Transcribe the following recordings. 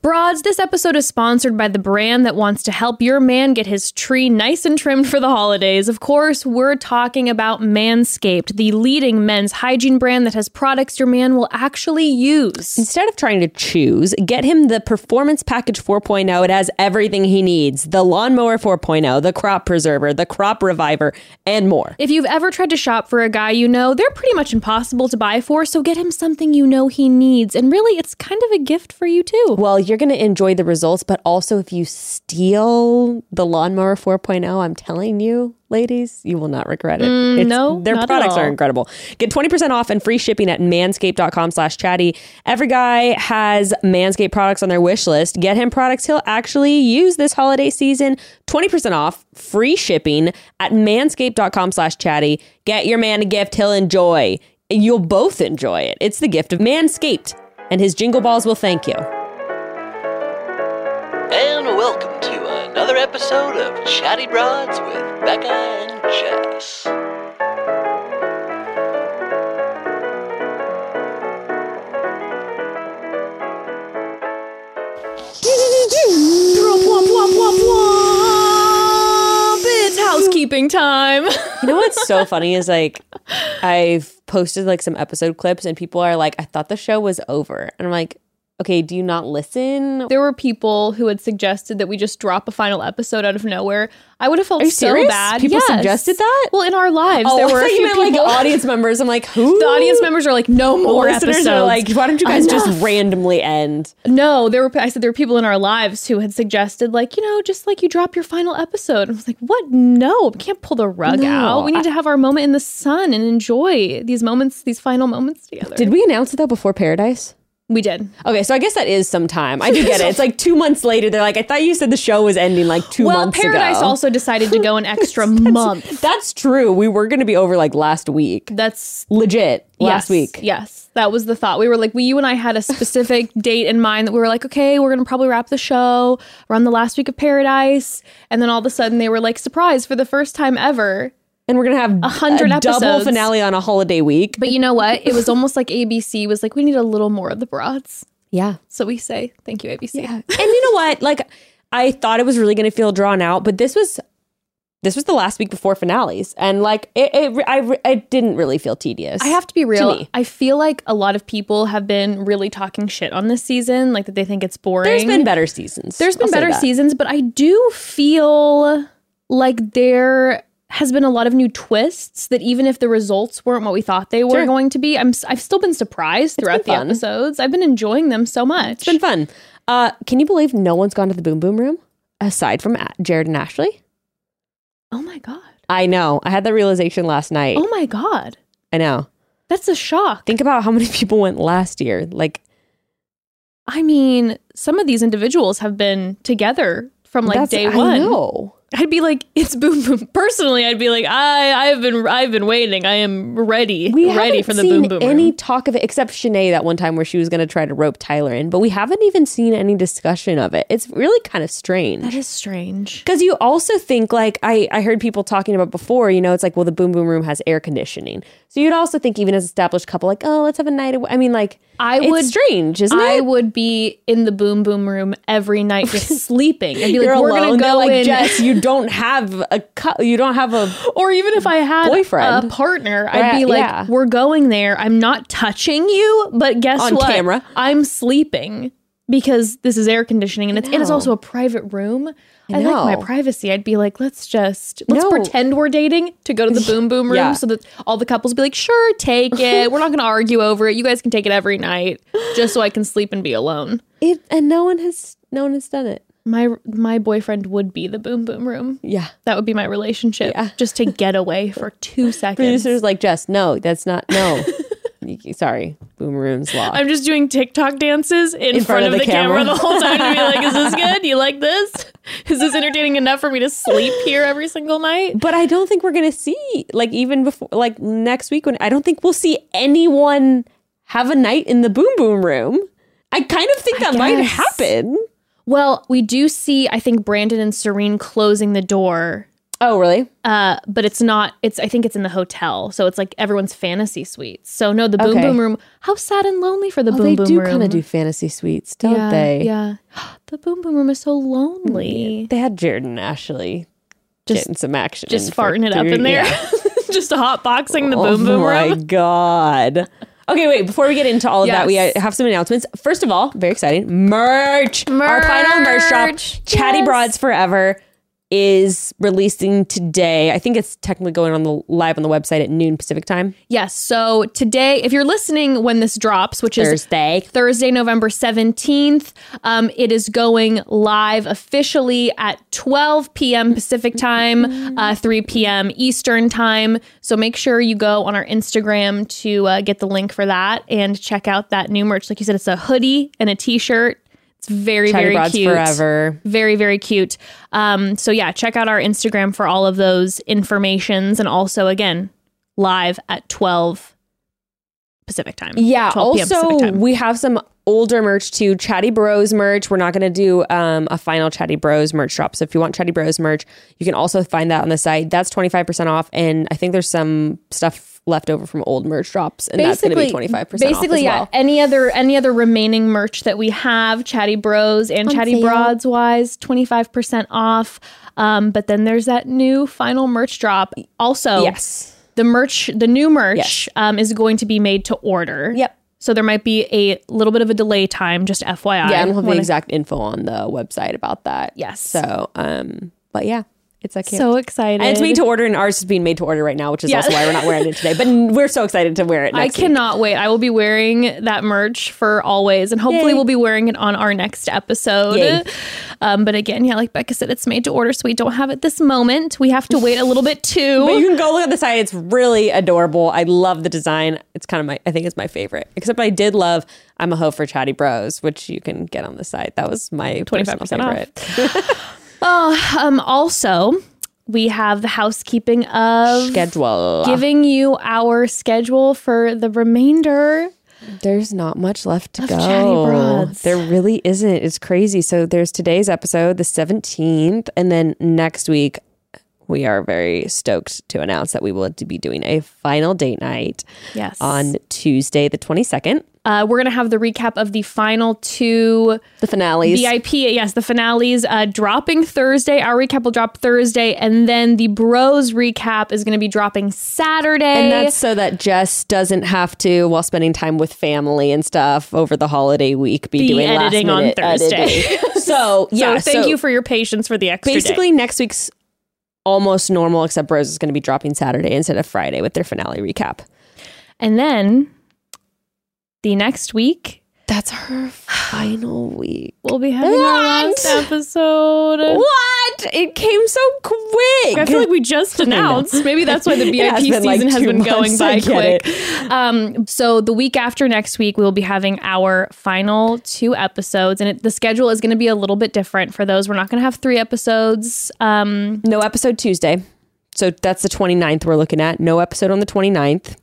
Broads, this episode is sponsored by the brand that wants to help your man get his tree nice and trimmed for the holidays. Of course, we're talking about Manscaped, the leading men's hygiene brand that has products your man will actually use. Instead of trying to choose, get him the Performance Package 4.0. It has everything he needs the Lawnmower 4.0, the Crop Preserver, the Crop Reviver, and more. If you've ever tried to shop for a guy you know, they're pretty much impossible to buy for, so get him something you know he needs. And really, it's kind of a gift for you too. Well, you're going to enjoy the results, but also if you steal the Lawnmower 4.0, I'm telling you, ladies, you will not regret it. Mm, no, their products are incredible. Get 20% off and free shipping at manscaped.com slash chatty. Every guy has Manscaped products on their wish list. Get him products he'll actually use this holiday season. 20% off, free shipping at manscaped.com slash chatty. Get your man a gift he'll enjoy. You'll both enjoy it. It's the gift of Manscaped, and his jingle balls will thank you. And welcome to another episode of Chatty Broads with Becca and Jess. It's housekeeping time. You know what's so funny is like I've posted like some episode clips and people are like, I thought the show was over. And I'm like, okay, do you not listen? there were people who had suggested that we just drop a final episode out of nowhere. I would have felt so serious? bad. People Yes. suggested that? Well, in our lives, Oh, there were a few people. like audience members. I'm like, who? the audience members are like, no more listeners episodes. are like, why don't you guys just randomly end? No, there were. I said there were people in our lives who had suggested, like, you know, just like you drop your final episode. I was like, what? No, we can't pull the rug No, out. We need to have our moment in the sun and enjoy these moments, these final moments together. Did we announce it though before Paradise? We did? Okay, so I guess that is some time. I do get it. It's like two months later. They're like, I thought you said the show was ending like two well, months Paradise ago. also decided to go an extra month. That's true. We were going to be over like last week. That's Legit. Last yes, week. Yes, that was the thought. We were like, we, you and I had a specific date in mind that we were like, okay, we're gonna probably wrap the show around the last week of Paradise, and then all of a sudden they were like, surprise for the first time ever. And we're going to have a hundred double episodes. finale on a holiday week. But you know what? It was almost like ABC was like, we need a little more of the broads. Yeah. So we say thank you, ABC. Yeah. And you know what? Like, I thought it was really going to feel drawn out, but this was this was the last week before finales, and like it, it I, I didn't really feel tedious. I have to be real. me. I feel like a lot of people have been really talking shit on this season, like that they think it's boring. There's been better seasons. There's been I'll better seasons, but I do feel like there has been a lot of new twists that even if the results weren't what we thought they were Sure. going to be, I'm I've still been surprised throughout the fun. episodes. I've been enjoying them so much. It's been fun. Uh, can you believe no one's gone to the Boom Boom Room aside from Jared and Ashley? oh my god. I know. I had that realization last night. Oh my god. I know. That's a shock. Think about how many people went last year. Like I mean, some of these individuals have been together from like that's- day I one. know. I'd be like, it's boom boom. Personally, I'd be like, I, I've been, I've been waiting. I am ready, We ready for the seen boom boom. any room. talk of it except Shanae that one time where she was going to try to rope Tyler in, but we haven't even seen any discussion of it. It's really kind of strange. That is strange. Because you also think like I, I heard people talking about before, you know, it's like, well, the boom boom room has air conditioning. So you'd also think even as established couple, like, oh, let's have a night away. I mean, like I it's would- strange, isn't I it? would be in the boom boom room every night just sleeping. I'd be like, You're we're alone. gonna They're go like, in. Jess, you don't have a cu- you don't have a or even if I had Boyfriend. a partner, I'd Right, be like, yeah. we're going there. I'm not touching you, but guess On what? camera. I'm sleeping because this is air conditioning and it's, and it's also a private room. I, know. like my privacy. I'd be like, let's just let's No. pretend we're dating to go to the boom boom room Yeah. so that all the couples be like, sure, take it. we're not gonna argue over it. You guys can take it every night just so I can sleep and be alone. it, and no one has no one has done it. My my boyfriend would be the boom boom room. Yeah. That would be my relationship. Yeah. Just to get away for two seconds. Producers like Jess, no, that's not no. Sorry, boom room's locked. I'm just doing TikTok dances in, front, of, the, camera. the whole time to be like, is this good? You like this? Is this entertaining enough for me to sleep here every single night? but I don't think we're gonna see like even before like next week when I don't think we'll see anyone have a night in the boom boom room. I kind of think that might happen. Well, we do see, I think, Brandon and Serene closing the door. Oh, really? Uh, but it's not. It's. I think it's in the hotel, so it's like everyone's fantasy suites. So no, the boom Okay. boom room. How sad and lonely for the Oh, boom boom room. they do kind of do fantasy suites, don't yeah, they? Yeah. The boom boom room is so lonely. They had Jared and Ashley Just- getting some action. Just farting it up in there. yeah. just hot boxing the oh boom boom my god. Okay, wait. Before we get into all of that, we uh, have some announcements. First of all, very exciting merch. Our final merch drop, Merch. Chatty Yes. Broads Forever, is releasing today. I think it's technically going on the live on the website at noon Pacific time. Yes. So today, if you're listening when this drops, which is Thursday. Thursday, November 17th. Um, it is going live officially at 12 p.m. Pacific time, uh, 3 p.m. Eastern time. So make sure you go on our Instagram to uh, get the link for that and check out that new merch. Like you said, it's a hoodie and a t shirt. It's very, Chatty very Broads cute. Forever. Very, very cute. Um, so yeah, check out our Instagram for all of those informations and also again, live at 12 Pacific time. Yeah. 12 p.m. Pacific Also, time. we have some older merch too. Chatty Bros merch. We're not going to do um, a final Chatty Bros merch drop. So if you want Chatty Bros merch, you can also find that on the site. That's twenty five percent off, and I think there's some stuff left over from old merch drops, and that's going to be twenty five percent. Basically, off as yeah. well. Any other any other remaining merch that we have, Chatty Bros and Chatty sale. Broads wise, twenty five percent off. Um, but then there's that new final merch drop. Also, Yes. the merch, the new merch, Yes. um, is going to be made to order. Yep. So there might be a little bit of a delay time, just FYI. Yeah, and we'll have the exact info on the website about that. Yes. So, um, but yeah, it's okay. So excited! and it's made to order, and ours is being made to order right now, which is Yeah. also why we're not wearing it today. But we're so excited to wear it. I Next week. cannot wait. I will be wearing that merch for always, and hopefully, Yay. we'll be wearing it on our next episode. Um, but again, yeah, like Becca said, it's made to order, so we don't have it this moment. We have to wait a little bit too. But you can go look at the site. It's really adorable. I love the design. It's kind of my, I think it's my favorite. Except I did love I'm a hoe for Chatty Bros, which you can get on the site. That was my 25% 25% off. favorite. um, also, we have the housekeeping of Schedule. giving you our schedule for the remainder. There's not much left to go. There really isn't. It's crazy. So there's today's episode, the 17th, and then next week we are very stoked to announce that we will be doing a final date night Yes. on Tuesday, the 22nd. Uh, we're gonna have the recap of the final two The finales. BIP, yes, the finales uh, dropping Thursday. Our recap will drop Thursday, and then the Bros recap is going to be dropping Saturday. And that's so that Jess doesn't have to, while spending time with family and stuff over the holiday week, be, Be doing editing last on Thursday. editing. so yeah, so thank so you for your patience for the extra day. basically next week's almost normal, except Bros is going to be dropping Saturday instead of Friday with their finale recap. And then the next week That's her final week. we'll be having our last What? episode. What? It came so quick. I feel like we just announced. Maybe that's why the BIP has been, like, season has been going by quick. Um, so the week after next week, we'll be having our final two episodes, and it, the schedule is going to be a little bit different for those. We're not going to have three episodes. Um, no episode Tuesday. So that's the 29th we're looking at. No episode on the 29th.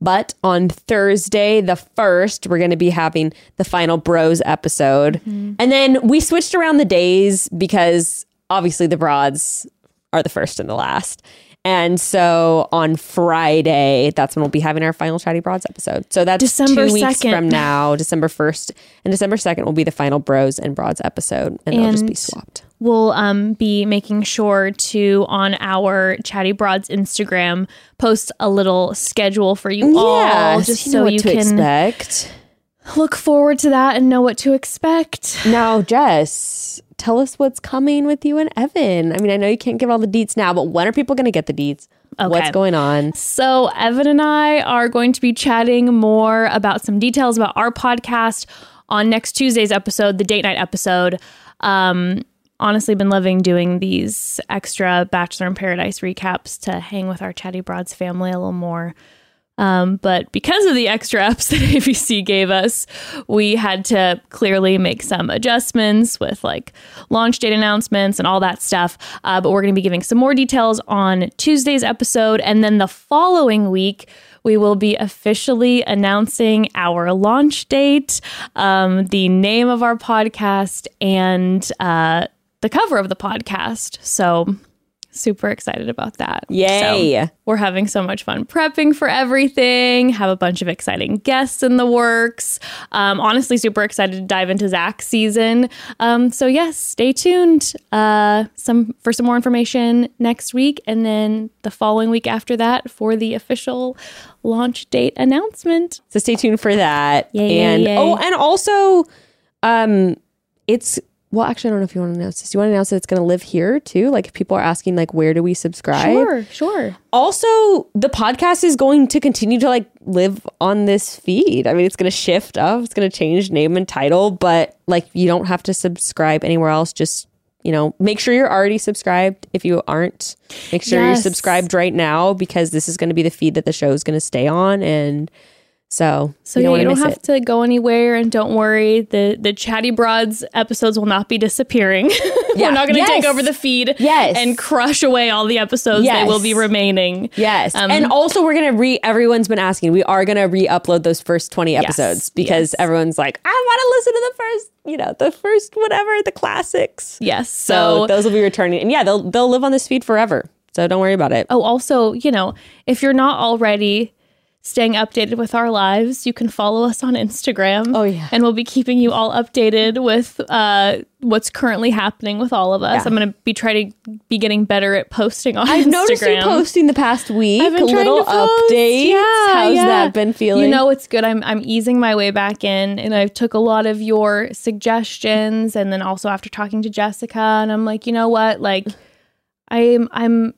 But on Thursday, the 1st, we're going to be having the final Bros episode. Mm-hmm. And then we switched around the days because obviously the Broads are the first and the last. And so on Friday, that's when we'll be having our final Chatty Broads episode. So that's December two weeks 2nd. from now, December 1st. And December 2nd will be the final Bros and Broads episode. And, they'll just be swapped. We'll um, be making sure to on our Chatty Broads Instagram post a little schedule for you all, just you so know what you to can expect. look forward to that and know what to expect. Now, Jess, tell us what's coming with you and Evan. I mean, I know you can't give all the deets now, but when are people going to get the deets? What's going on? So, Evan and I are going to be chatting more about some details about our podcast on next Tuesday's episode, the date night episode. Um, honestly, been loving doing these extra Bachelor in Paradise recaps to hang with our Chatty Broads family a little more. Um, but because of the extra ups that ABC gave us, we had to clearly make some adjustments with like launch date announcements and all that stuff. Uh, but we're going to be giving some more details on Tuesday's episode. And then the following week, we will be officially announcing our launch date, um, the name of our podcast, and uh, the cover of the podcast. So super excited about that. Yay. So, we're having so much fun prepping for everything, have a bunch of exciting guests in the works. Um, honestly, super excited to dive into Zach's season. Um, so, yes, stay tuned uh, some for some more information next week. And then the following week after that for the official launch date announcement. So stay tuned for that. Yay, and yay, yay. oh, and also, um, it's well, actually, I don't know if you want to announce this. Do you want to announce that it's going to live here too? Like, if people are asking, like, where do we subscribe? Sure, sure. Also, the podcast is going to continue to like live on this feed. I mean, it's going to shift up. It's going to change name and title, but like, you don't have to subscribe anywhere else. Just you know, make sure you're already subscribed. If you aren't, make sure you're subscribed right now because this is going to be the feed that the show is going to stay on, and so So you don't you don't have it. to go anywhere, and don't worry. the The Chatty Broads episodes will not be disappearing. Yeah. We're not going to take over the feed, Yes. and crush away all the episodes. Yes. They will be remaining. Yes. Um, and also we're going to re everyone's been asking. We are going to re-upload those first 20 episodes because yes. everyone's like, "I want to listen to the first, you know, the first whatever, the classics." Yes. So, So, those will be returning. And yeah, they'll they'll live on this feed forever. So don't worry about it. oh, also, you know, if you're not already staying updated with our lives, you can follow us on Instagram. Oh, yeah. and we'll be keeping you all updated with uh, what's currently happening with all of us. Yeah. I'm going to be trying to be getting better at posting on I've Instagram. noticed you posting the past week I've been little updates. Yeah, How's yeah. that been feeling? You know, it's good. I'm I'm easing my way back in, and I took a lot of your suggestions, and then also after talking to Jessica, and I'm like, you know what, like, I'm I'm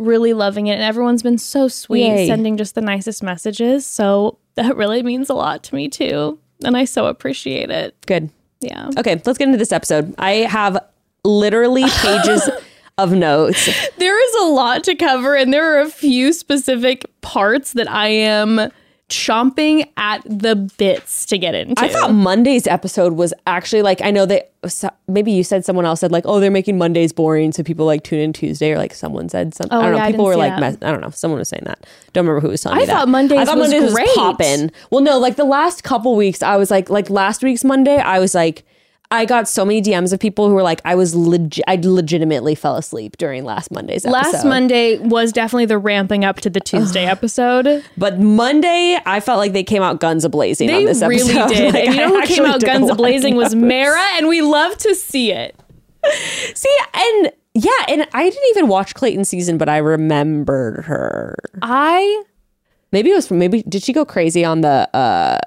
really loving it, and everyone's been so sweet, Yay. sending just the nicest messages. So that really means a lot to me too, and I so appreciate it. good. Yeah. Okay, let's get into this episode. I have literally pages of notes. There is a lot to cover, and there are a few specific parts that I am chomping at the bits to get into. I thought Monday's episode was actually like I know that maybe you said someone else said like oh they're making Mondays boring so people like tune in Tuesday or like someone said something Oh, I don't yeah, know people were like mess- I don't know someone was saying that don't remember who was telling I me that Mondays I thought was Mondays great. was popping well no like the last couple weeks I was like like last week's Monday I was like I got so many DMs of people who were like I was legit I legitimately fell asleep during last Monday's episode Last Monday was definitely the ramping up to the Tuesday episode. but Monday I felt like they came out guns a blazing They on this episode really did. Like, and you I know who came out guns lot a blazing was. Mara, and we love to see it. See, and yeah, and I didn't even watch Clayton season, but I remembered her. I Maybe it was from maybe did she go crazy on the uh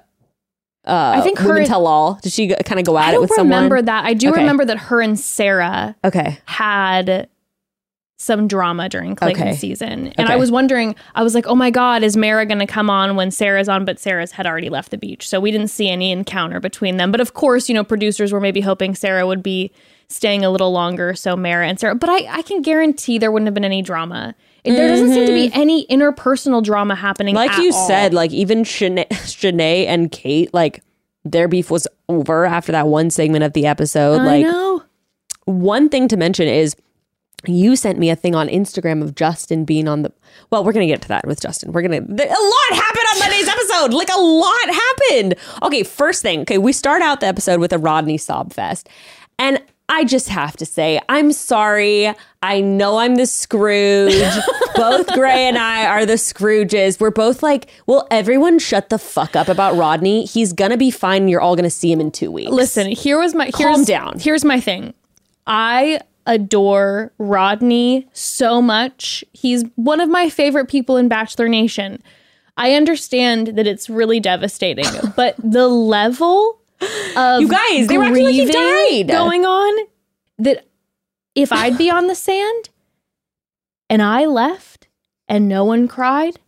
uh I think her- women tell all? Did she kind of go at I it don't with remember that. I do Okay. remember that her and Sarah Okay. had some drama during Clayton's Okay. season. And Okay. I was wondering, I was like, oh my God, is Mara going to come on when Sarah's on? But Sarah's had already left the beach. So we didn't see any encounter between them. But of course, you know, producers were maybe hoping Sarah would be staying a little longer. So Mara and Sarah, but I, I can guarantee there wouldn't have been any drama. It- There doesn't seem to be mm-hmm. any interpersonal drama happening. Like you all. said, like even Shanae, Shanae and Kate, like their beef was over after that one segment of the episode. I like know. one thing to mention is you sent me a thing on Instagram of Justin being on the. Well, we're gonna get to that with Justin. We're gonna. A lot happened on Monday's episode. Like a lot happened. Okay, first thing. Okay, we start out the episode with a Rodney sob fest, and I just have to say, I'm sorry. I know I'm the Scrooge. both Gray and I are the Scrooges. We're both like, well, everyone shut the fuck up about Rodney. He's gonna be fine. You're all gonna see him in two weeks. Listen, here was my Calm here's, down. Here's my thing. I adore Rodney so much. He's one of my favorite people in Bachelor Nation. I understand that it's really devastating, but the level You guys, they were acting like he died. going on that if I'd be on the sand and I left and no one cried,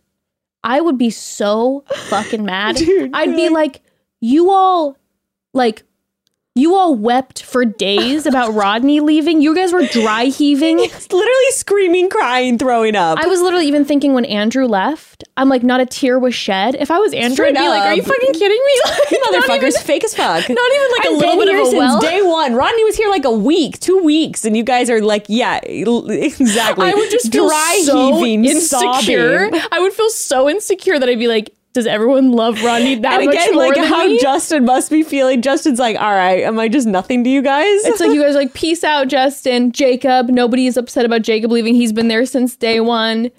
I would be so fucking mad. Dude, I'd be like, you all like You all wept for days about Rodney leaving. You guys were dry heaving. Literally screaming, crying, throwing up. I was literally even thinking when Andrew left, I'm like, not a tear was shed. If I was Andrew, Straight I'd be like, are you fucking kidding me? Like, Motherfuckers, even- fake as fuck. Not even like a I've little been bit of a since well. day one. Rodney was here like a week, two weeks, and you guys are like, yeah, exactly. I would just feel dry so heaving, insecure. sobbing. I would feel so insecure that I'd be like, does everyone love Rodney that And much again, more like how me? Justin must be feeling. Justin's like, all right, am I just nothing to you guys? It's like you guys are like, peace out, Justin. Jacob. Nobody is upset about Jacob leaving. He's been there since day one.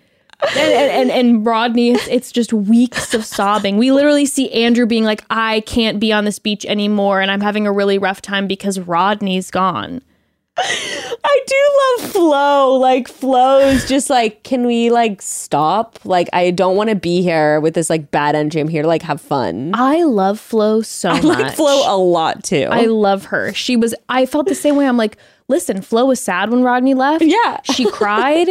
And, and, and, and Rodney, it's, it's just weeks of sobbing. We literally see Andrew being like, I can't be on this beach anymore, and I'm having a really rough time because Rodney's gone. I do love Flo. Like Flo is just like, can we like stop? Like I don't want to be here with this like bad energy. I'm here to like have fun. I love Flo so I much. like Flo a lot too. I love her. She was, I felt the same way. I'm like, listen, Flo was sad when Rodney left. Yeah. She cried.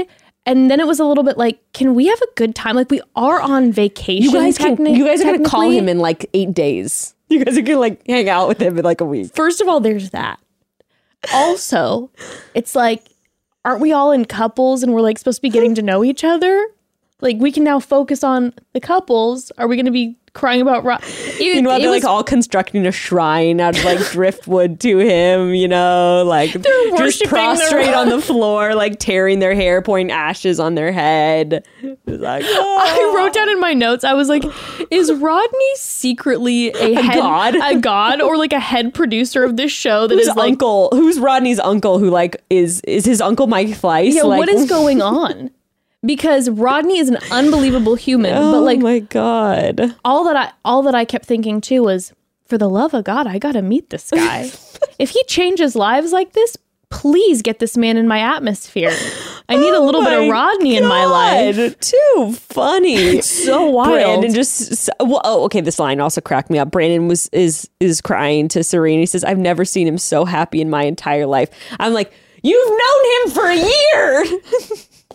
And then it was a little bit like, can we have a good time? Like we are on vacation. you guys can. You guys are gonna call him in like eight days. You guys are gonna like hang out with him in like a week. First of all, there's that. Also, it's like, aren't we all in couples and we're like supposed to be getting to know each other? Like we can now focus on the couples. Are we going to be crying about? Ro- it, Meanwhile, it they're was- like all constructing a shrine out of like driftwood to him, you know, like just prostrate on the floor, like tearing their hair, pouring ashes on their head. Like, I oh. wrote down in my notes. I was like, "Is Rodney secretly a, head, god? a god, or like a head producer of this show that Who's is like, uncle? Who's Rodney's uncle? Who like is is his uncle Mike Fleiss? yeah, like, what is going on?" Because Rodney is an unbelievable human, Oh but like my god! all that I all that I kept thinking too was, for the love of God, I gotta meet this guy. if he changes lives like this, please get this man in my atmosphere. I need a oh little bit of Oh Rodney in my life. Too funny. So wild. Brandon just well, oh, okay. This line also cracked me up. Brandon was is is crying to Serene. He says, "I've never seen him so happy in my entire life." I'm like, "You've known him for a year."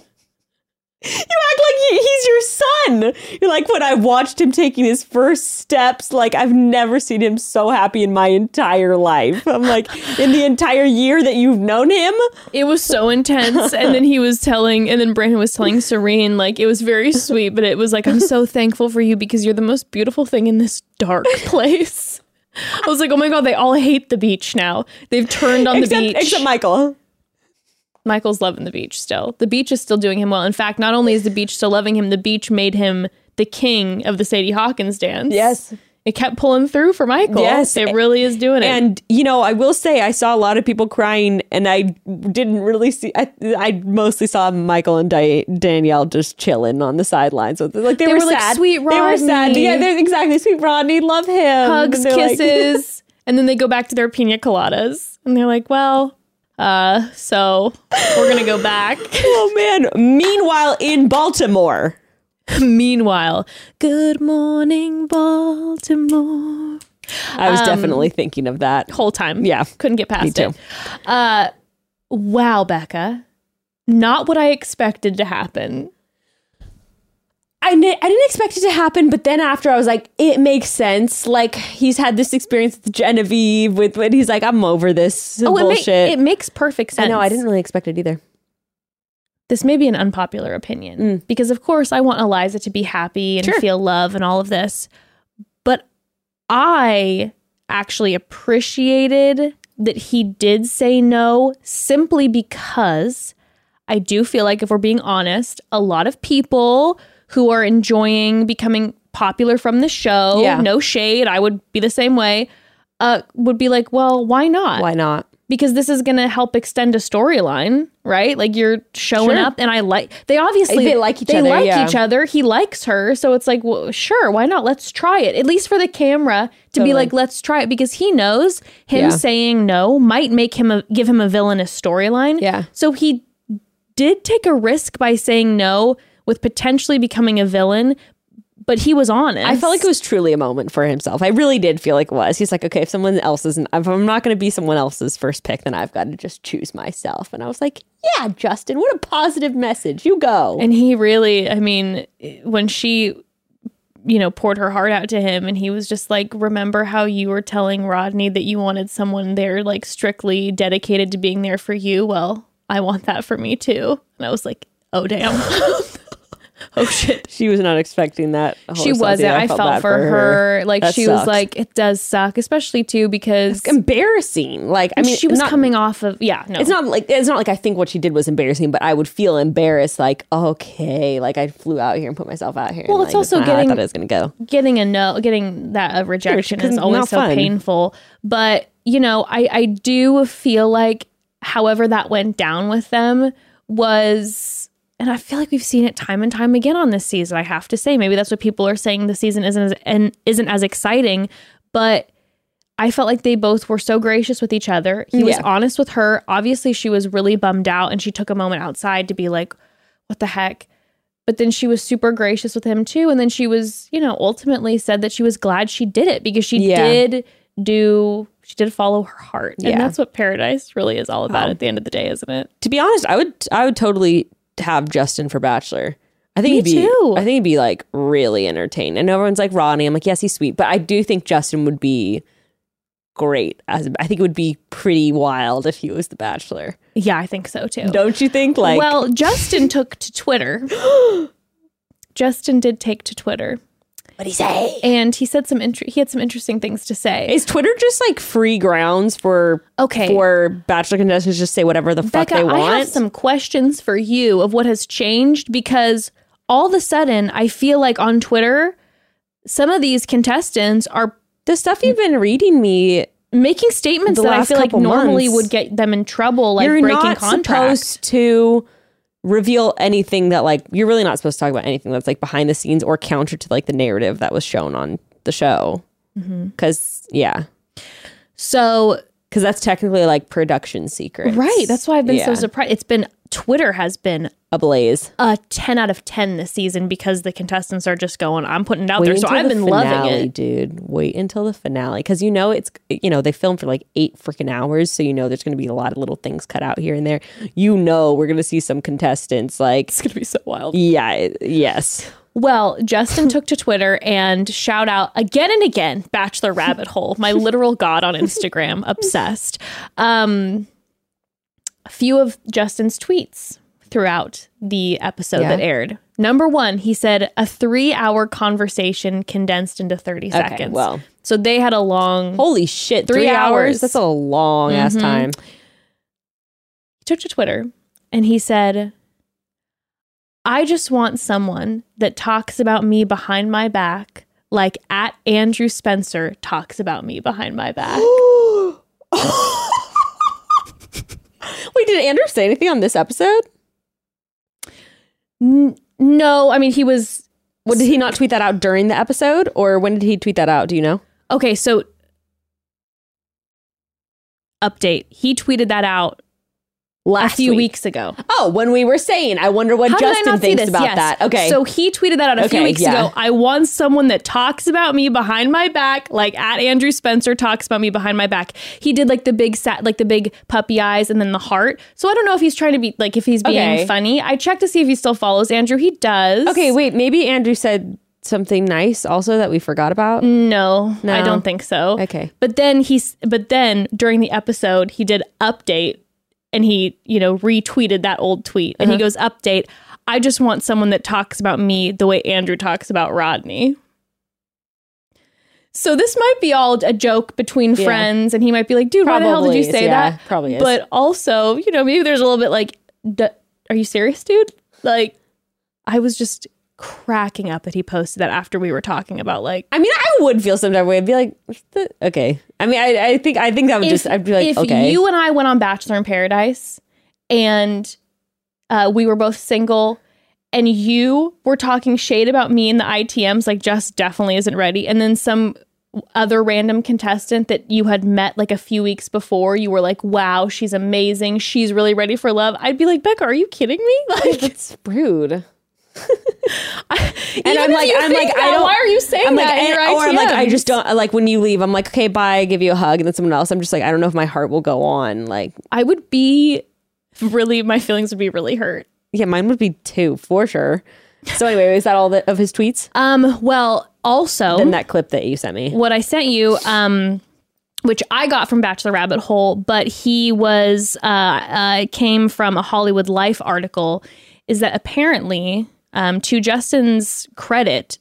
You act like he, he's your son. You're like when I watched him taking his first steps. Like I've never seen him so happy in my entire life. I'm like, in the entire year that you've known him, It was so intense. And then he was telling, and then Brandon was telling Serene, like, it was very sweet, but it was like, I'm so thankful for you because you're the most beautiful thing in this dark place. I was like, oh my God, they all hate the beach now. They've turned on except, the beach. except Michael. Michael's loving the beach still. The beach is still doing him well. In fact, not only is the beach still loving him, the beach made him the king of the Sadie Hawkins dance. Yes. It kept pulling through for Michael. Yes. It really is doing it. And you know, I will say I saw a lot of people crying, and I didn't really see. I, I mostly saw Michael and Di- Danielle just chilling on the sidelines. So like they, They were, were like, sad. "Sweet They were sad. Rodney." Yeah, they're exactly sweet Rodney. Love him. hugs, And they're like- kisses, and then they go back to their pina coladas. And they're like, well, uh, so we're gonna go back. oh man. Meanwhile, in Baltimore. Meanwhile, good morning, Baltimore. I was definitely thinking of that. Whole time. Yeah. Couldn't get past too. it. Uh wow, Becca. Not what I expected to happen. I, I didn't expect it to happen, but then after I was like, it makes sense. Like he's had this experience with Genevieve, with when he's like, I'm over this Oh, it, ma- bullshit. it makes perfect sense. I know. I didn't really expect it either. this may be an unpopular opinion because of course I want Eliza to be happy and Mm. Sure. feel love and all of this. But I actually appreciated that he did say no simply because I do feel like if we're being honest, a lot of people who are enjoying becoming popular from the show, Yeah. no shade, I would be the same way, uh, would be like, well, why not? Why not? because this is going to help extend a storyline, right? Like you're showing Sure. up, and I like they obviously They like each they other, like yeah. each other. He likes her, so it's like, well, sure, why not? Let's try it. At least for the camera to be like, let's try it because he knows him Yeah. saying no might make him a, give him a villainous storyline. Yeah. So he did take a risk by saying no with potentially becoming a villain, but he was honest. I felt like it was truly a moment for himself. I really did feel like it was. He's like, okay, if someone else isn't, if I'm not going to be someone else's first pick, then I've got to just choose myself. And I was like, yeah, Justin, what a positive message. You go. And he really, I mean, when she you know, poured her heart out to him. And he was just like, Remember how you were telling Rodney that you wanted someone there, like strictly dedicated to being there for you? Well, I want that for me too. And I was like, Oh, damn. oh, shit. She was not expecting that. She wasn't. Celestia. I felt, bad for her. Like, That she was like, It does suck, especially too because It's embarrassing. Like I mean, she was not- coming off of, yeah, no. It's not like it's not like I think what she did was embarrassing, but I would feel embarrassed. Like okay, like I flew out here and put myself out here. Well, and, it's like, also getting- I thought it was gonna go. getting a no getting that a rejection because is always so fun. painful but you know i i do feel like however that went down with them was and i feel like we've seen it time and time again on this season i have to say maybe that's what people are saying the season isn't as and isn't as exciting but I felt like they both were so gracious with each other. He was honest with her. Obviously, she was really bummed out and she took a moment outside to be like, what the heck? But then she was super gracious with him too. And then she was, you know, ultimately said that she was glad she did it because she Yeah. did do, she did follow her heart. Yeah. And that's what paradise really is all about Wow. at the end of the day, isn't it? To be honest, I would I would totally have Justin for Bachelor. I think Me he'd be too. I think he'd be like really entertained. And everyone's like Ronnie. I'm like, yes, he's sweet, but I do think Justin would be great. As I think it would be pretty wild if he was the Bachelor. Yeah, I think so too. Don't you think? Like, well, Justin took to Twitter. Justin did take to Twitter. What do he say? And he said some inter- he had some interesting things to say. Is Twitter just like free grounds for Okay. for Bachelor contestants to just say whatever the fuck Becca, they want? I have some questions for you of what has changed because all of a sudden I feel like on Twitter, some of these contestants are the stuff you've been reading me making statements that I feel like normally months. would get them in trouble, like you're breaking not contracts. supposed to reveal anything that like you're really not supposed to talk about anything that's like behind the scenes or counter to like the narrative that was shown on the show Mm-hmm. because yeah So because that's technically like production secret right, that's why I've been so surprised. It's been Twitter has been ablaze a 10 out of 10 this season because the contestants are just going, I'm putting it out Wait there. So I've the been finale, loving it. dude. Wait until the finale because you know it's you know they film for like eight freaking hours, so you know there's going to be a lot of little things cut out here and there. You know we're going to see some contestants like It's going to be so wild. yeah, yes, Well, Justin took to Twitter and shout out again and again, Bachelor Rabbit Hole, my literal god on Instagram, obsessed. Um, a few of Justin's tweets throughout the episode Yeah. that aired. Number one, he said a three hour conversation condensed into 30 seconds. well. so they had a long. holy shit, Three three, hours. hours. That's a long ass Mhm. time. he took to Twitter and he said, I just want someone that talks about me behind my back, like at Andrew Spencer talks about me behind my back. Wait, did Andrew say anything on this episode? N- no, I mean, he was What did he not tweet that out during the episode, or when did he tweet that out? Do you know? okay. So, update he tweeted that out Last a few week. weeks ago. Oh, when we were saying, I wonder what How Justin thinks about Yes. that. Okay, So he tweeted that out a few weeks yeah. ago. I want someone that talks about me behind my back, like at Andrew Spencer talks about me behind my back. He did like the big sat, like the big puppy eyes, and then the heart. So I don't know if he's trying to be like if he's being Okay. funny. I checked to see if he still follows Andrew. He does. okay, wait, maybe Andrew said something nice also that we forgot about. No, I don't think so. Okay. But then he's but then during the episode he did update and he, you know, retweeted that old tweet and he Uh-huh. goes update, I just want someone that talks about me the way Andrew talks about Rodney. So this might be all a joke between Yeah. friends and he might be like, dude, why the hell did you Probably is, say yeah, that? probably is. But also, you know, maybe there's a little bit like, D- are you serious, dude? Like I was just cracking up that he posted that after we were talking about like I mean, I would feel some type of way. I'd be like, okay. I mean, I, I think I think that would just I'd be like, if okay. you and I went on Bachelor in Paradise and uh, we were both single and you were talking shade about me in the ITMs, like Jess definitely isn't ready, and then some other random contestant that you had met like a few weeks before, you were like, wow, she's amazing. She's really ready for love. I'd be like, Becca, are you kidding me? Like, it's rude. And I'm like- I'm like, I don't- Why are you saying I'm like, that? and- or I'm like, I just don't like when you leave. I'm like, okay, bye. I give you a hug, and then someone else. I'm just like, I don't know if my heart will go on. Like, I would be really, my feelings would be really hurt. yeah, mine would be too for sure. So anyway, is that all of his tweets? Um, well, also Then that clip that you sent me. what I sent you, um, which I got from Bachelor Rabbit Hole, but he was uh, uh, came from a Hollywood Life article. Is that apparently, um, to Justin's credit,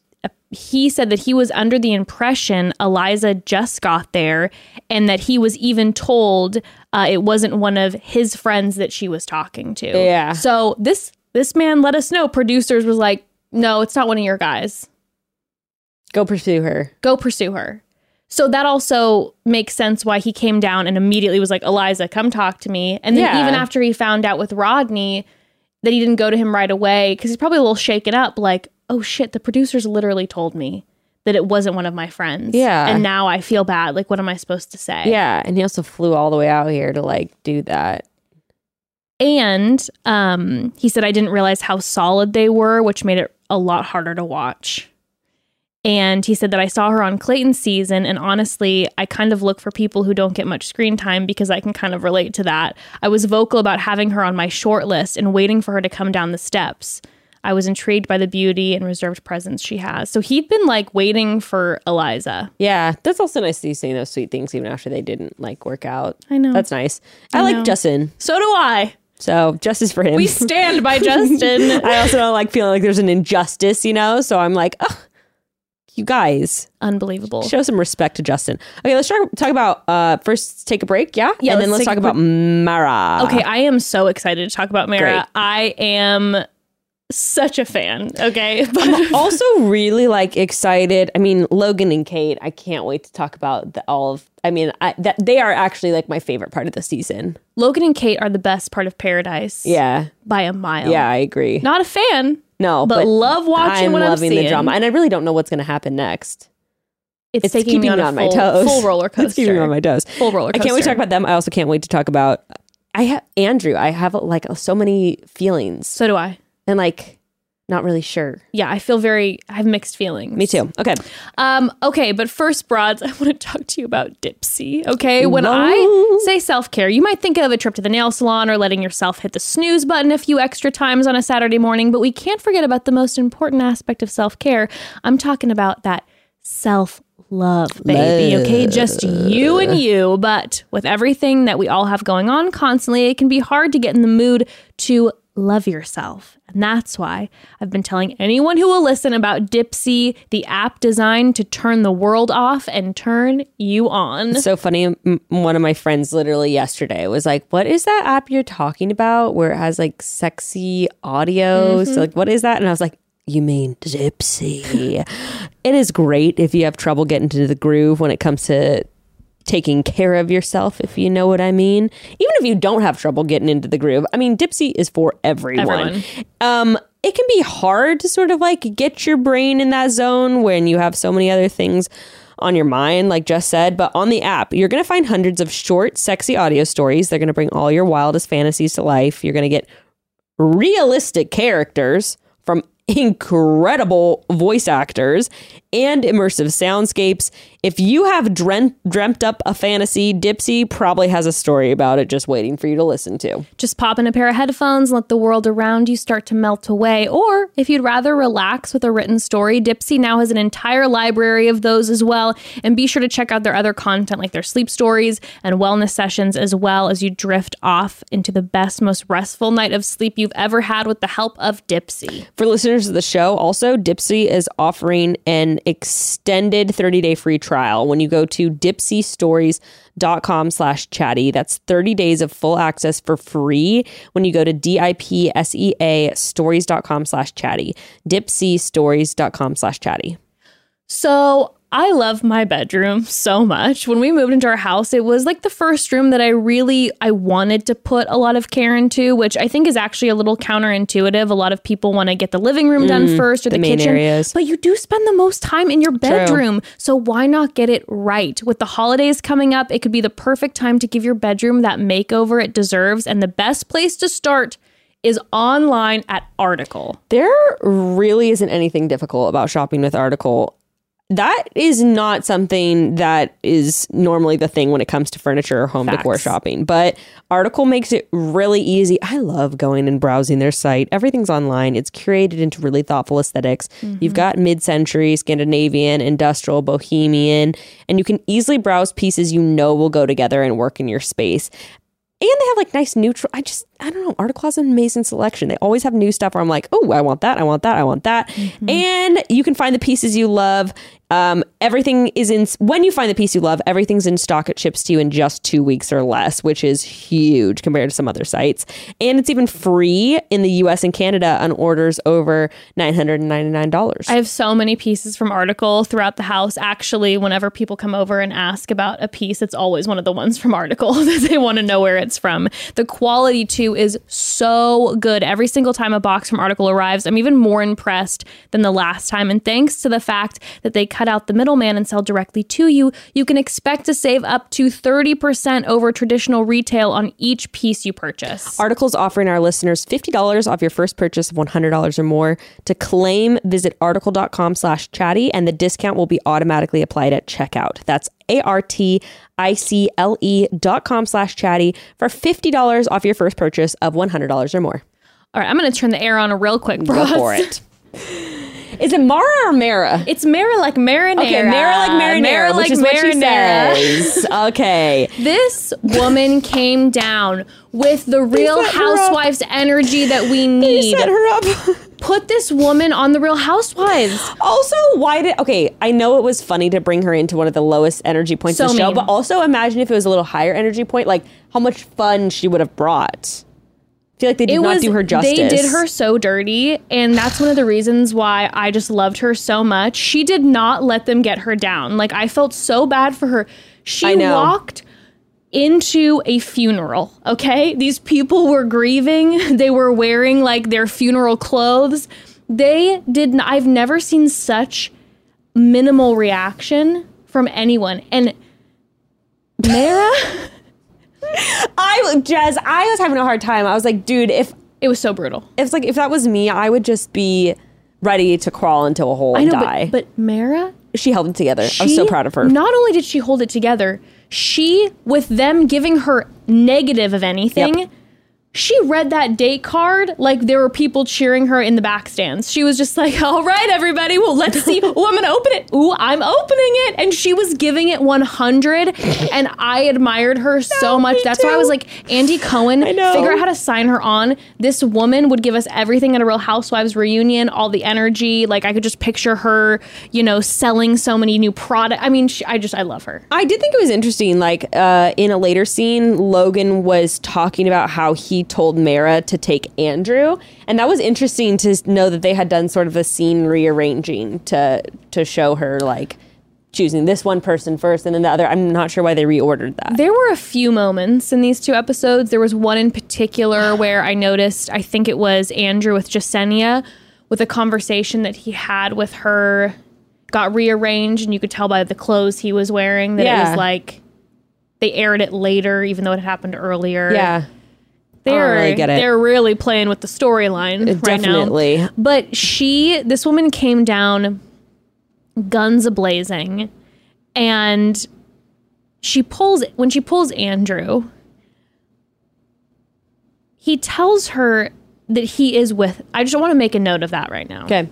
he said that he was under the impression Eliza just got there, and that he was even told uh, it wasn't one of his friends that she was talking to. Yeah. So this this man let us know. Producers was like, no, it's not one of your guys Go pursue her. go pursue her. So that also makes sense why he came down and immediately was like, Eliza, come talk to me. And then Yeah. even after he found out with Rodney that he didn't go to him right away, because he's probably a little shaken up, like, oh shit, the producers literally told me that it wasn't one of my friends. Yeah. And now I feel bad. Like, what am I supposed to say? Yeah, and he also flew all the way out here to like do that. And um, he said, I didn't realize how solid they were, which made it a lot harder to watch. And he said that I saw her on Clayton's season. And honestly, I kind of look for people who don't get much screen time because I can kind of relate to that. I was vocal about having her on my short list and waiting for her to come down the steps. I was intrigued by the beauty and reserved presence she has. So he'd been like waiting for Eliza. Yeah, that's also nice to see saying those sweet things even after they didn't like work out. I know. That's nice. I, I like know. Justin, So do I. so justice for him. We stand by Justin. I also don't like feeling like there's an injustice, you know. So I'm like, ugh, you guys Unbelievable. show some respect to Justin. Okay, let's talk, talk about uh first take a break, yeah, Yeah, and then let's talk about Mara. Okay, I am so excited to talk about Mara. Great. I am such a fan. Okay, but also really like excited. I mean, Logan and Kate. I can't wait to talk about the, all of. I mean, I, that they are actually like my favorite part of the season. Logan and Kate are the best part of Paradise. Yeah, by a mile. yeah, I agree. not a fan. No, but love watching I'm what I'm loving the drama, and I really don't know what's going to happen next. It's, It's taking keeping me on, me on full, my toes. full roller coaster. It's keeping me on my toes. full roller coaster. I can't wait to talk about them. I also can't wait to talk about. I have Andrew. I have like so many feelings, So do I. and like not really sure. Yeah, I feel very. I have mixed feelings. Me too. Okay. Um, okay, but first, broads, I want to talk to you about Dipsea. Okay, when I say self care, you might think of a trip to the nail salon or letting yourself hit the snooze button a few extra times on a Saturday morning, but we can't forget about the most important aspect of self care. I'm talking about that self love, baby. Okay, just you and you. But with everything that we all have going on constantly, it can be hard to get in the mood to love yourself. And that's why I've been telling anyone who will listen about Dipsea, the app designed to turn the world off and turn you on. so funny. M- One of my friends literally yesterday was like, "What is that app you're talking about where it has like sexy audio? So mm-hmm. like, what is that?" And I was like, "You mean Dipsea?" it is great if you have trouble getting to the groove when it comes to taking care of yourself, if you know what I mean. Even if you don't have trouble getting into the groove, I mean, Dipsea is for everyone. Everyone. Um, it can be hard to sort of like get your brain in that zone when you have so many other things on your mind, like Jess said. But on the app, you're going to find hundreds of short, sexy audio stories. They're going to bring all your wildest fantasies to life. You're going to get realistic characters from incredible voice actors and immersive soundscapes. If you have dreamt, dreamt up a fantasy, Dipsea probably has a story about it just waiting for you to listen to. Just pop in a pair of headphones let the world around you start to melt away. Or if you'd rather relax with a written story, Dipsea now has an entire library of those as well. And be sure to check out their other content like their sleep stories and wellness sessions, as well as you drift off into the best, most restful night of sleep you've ever had with the help of Dipsea. For listeners of the show, also, Dipsea is offering an extended 30 day free trial when you go to dipseastories.com slash chatty. That's 30 days of full access for free when you go to D-I-P-S-E-A stories.com slash chatty. Dipseastories.com slash chatty. So I love my bedroom so much. When we moved into our house, it was like the first room that I really I wanted to put a lot of care into, which I think is actually a little counterintuitive. A lot of people want to get the living room done first or the, Mm, the main kitchen, areas. but you do spend the most time in your bedroom. So why not get it right? With the holidays coming up, it could be the perfect time to give your bedroom that makeover it deserves. And the best place to start is online at Article. There really isn't anything difficult about shopping with Article. That is not something that is normally the thing when it comes to furniture or home decor shopping. But Article makes it really easy. I love going and browsing their site. Everything's online. It's curated into really thoughtful aesthetics. You've mm-hmm. got mid-century, Scandinavian, industrial, bohemian, and you can easily browse pieces you know will go together and work in your space. And they have like nice neutral. I just, I don't know. Article has an amazing selection. They always have new stuff where I'm like, oh, I want that. I want that. I want that. And you can find the pieces you love. Um, everything is in, when you find the piece you love, everything's in stock. It ships to you in just two weeks or less, which is huge compared to some other sites. And it's even free in the US and Canada on orders over $999. I have so many pieces from Article throughout the house. Actually, whenever people come over and ask about a piece, it's always one of the ones from Article that they want to know where it's from. The quality too is so good. Every single time a box from Article arrives, I'm even more impressed than the last time. And thanks to the fact that they cut out the middleman and sell directly to you, you can expect to save up to 30% over traditional retail on each piece you purchase. Articles offering our listeners $50 off your first purchase of $100 or more. To claim, visit article.com slash chatty and the discount will be automatically applied at checkout. That's A-R-T-I-C-L-E E dot com slash chatty for $50 off your first purchase of $100 or more. All right, I'm going to turn the air on real quick, Go bros. for it. Is it Mara or Mara? It's Mara like marinara. Okay, Mara like marinara, Mara which like is what she marinara. says. okay. This woman came down with the Real. Housewives energy that we need. set her up. Put this woman on the Real Housewives. Also, why did okay? I know it was funny to bring her into one of the lowest energy points So of the show, mean. but also imagine if it was a little higher energy point, like how much fun she would have brought. I feel like they did It not was do her justice. they did her so dirty, and that's one of the reasons why I just loved her so much. She did not let them get her down. Like I felt so bad for her. She walked into a funeral, okay? These people were grieving. They were wearing like their funeral clothes. They did not, I've never seen such minimal reaction from anyone. And Mara, I Jez, I was having a hard time. I was like, dude, if it was so brutal. if like if that was me, I would just be ready to crawl into a hole I and die. but, but Mara, she held it together. I was so proud of her. Not only did she hold it together, she, with them giving her negative of anything, Yep. She read that date card like there were people cheering her in the back stands. She was just like, all right, everybody, well, let's see. oh, I'm to open it. Ooh, I'm opening it. And she was giving it 100. and I admired her so much. That's why I was like, Andy Cohen, figure out how to sign her on. This woman would give us everything at a Real Housewives reunion, all the energy. Like I could just picture her, you know, selling so many new products. I mean, she, I just, I love her. I did think it was interesting. Like uh, in a later scene, Logan was talking about how he told Mara to take Andrew, and that was interesting to know that they had done sort of a scene rearranging to to show her like choosing this one person first and then the other. I'm not sure why they reordered that. There were a few moments in these two episodes. There was one in particular where I noticed, I think it was Andrew with Jessenia, with a conversation that he had with her got rearranged, and you could tell by the clothes he was wearing that it was like they aired it later, even though it happened earlier. yeah, Oh, they're really get it. they're really playing with the storyline uh, right now. definitely. But she, this woman came down guns ablazing, and she pulls when she pulls Andrew. He tells her that he is with. I just want to make a note of that right now Okay.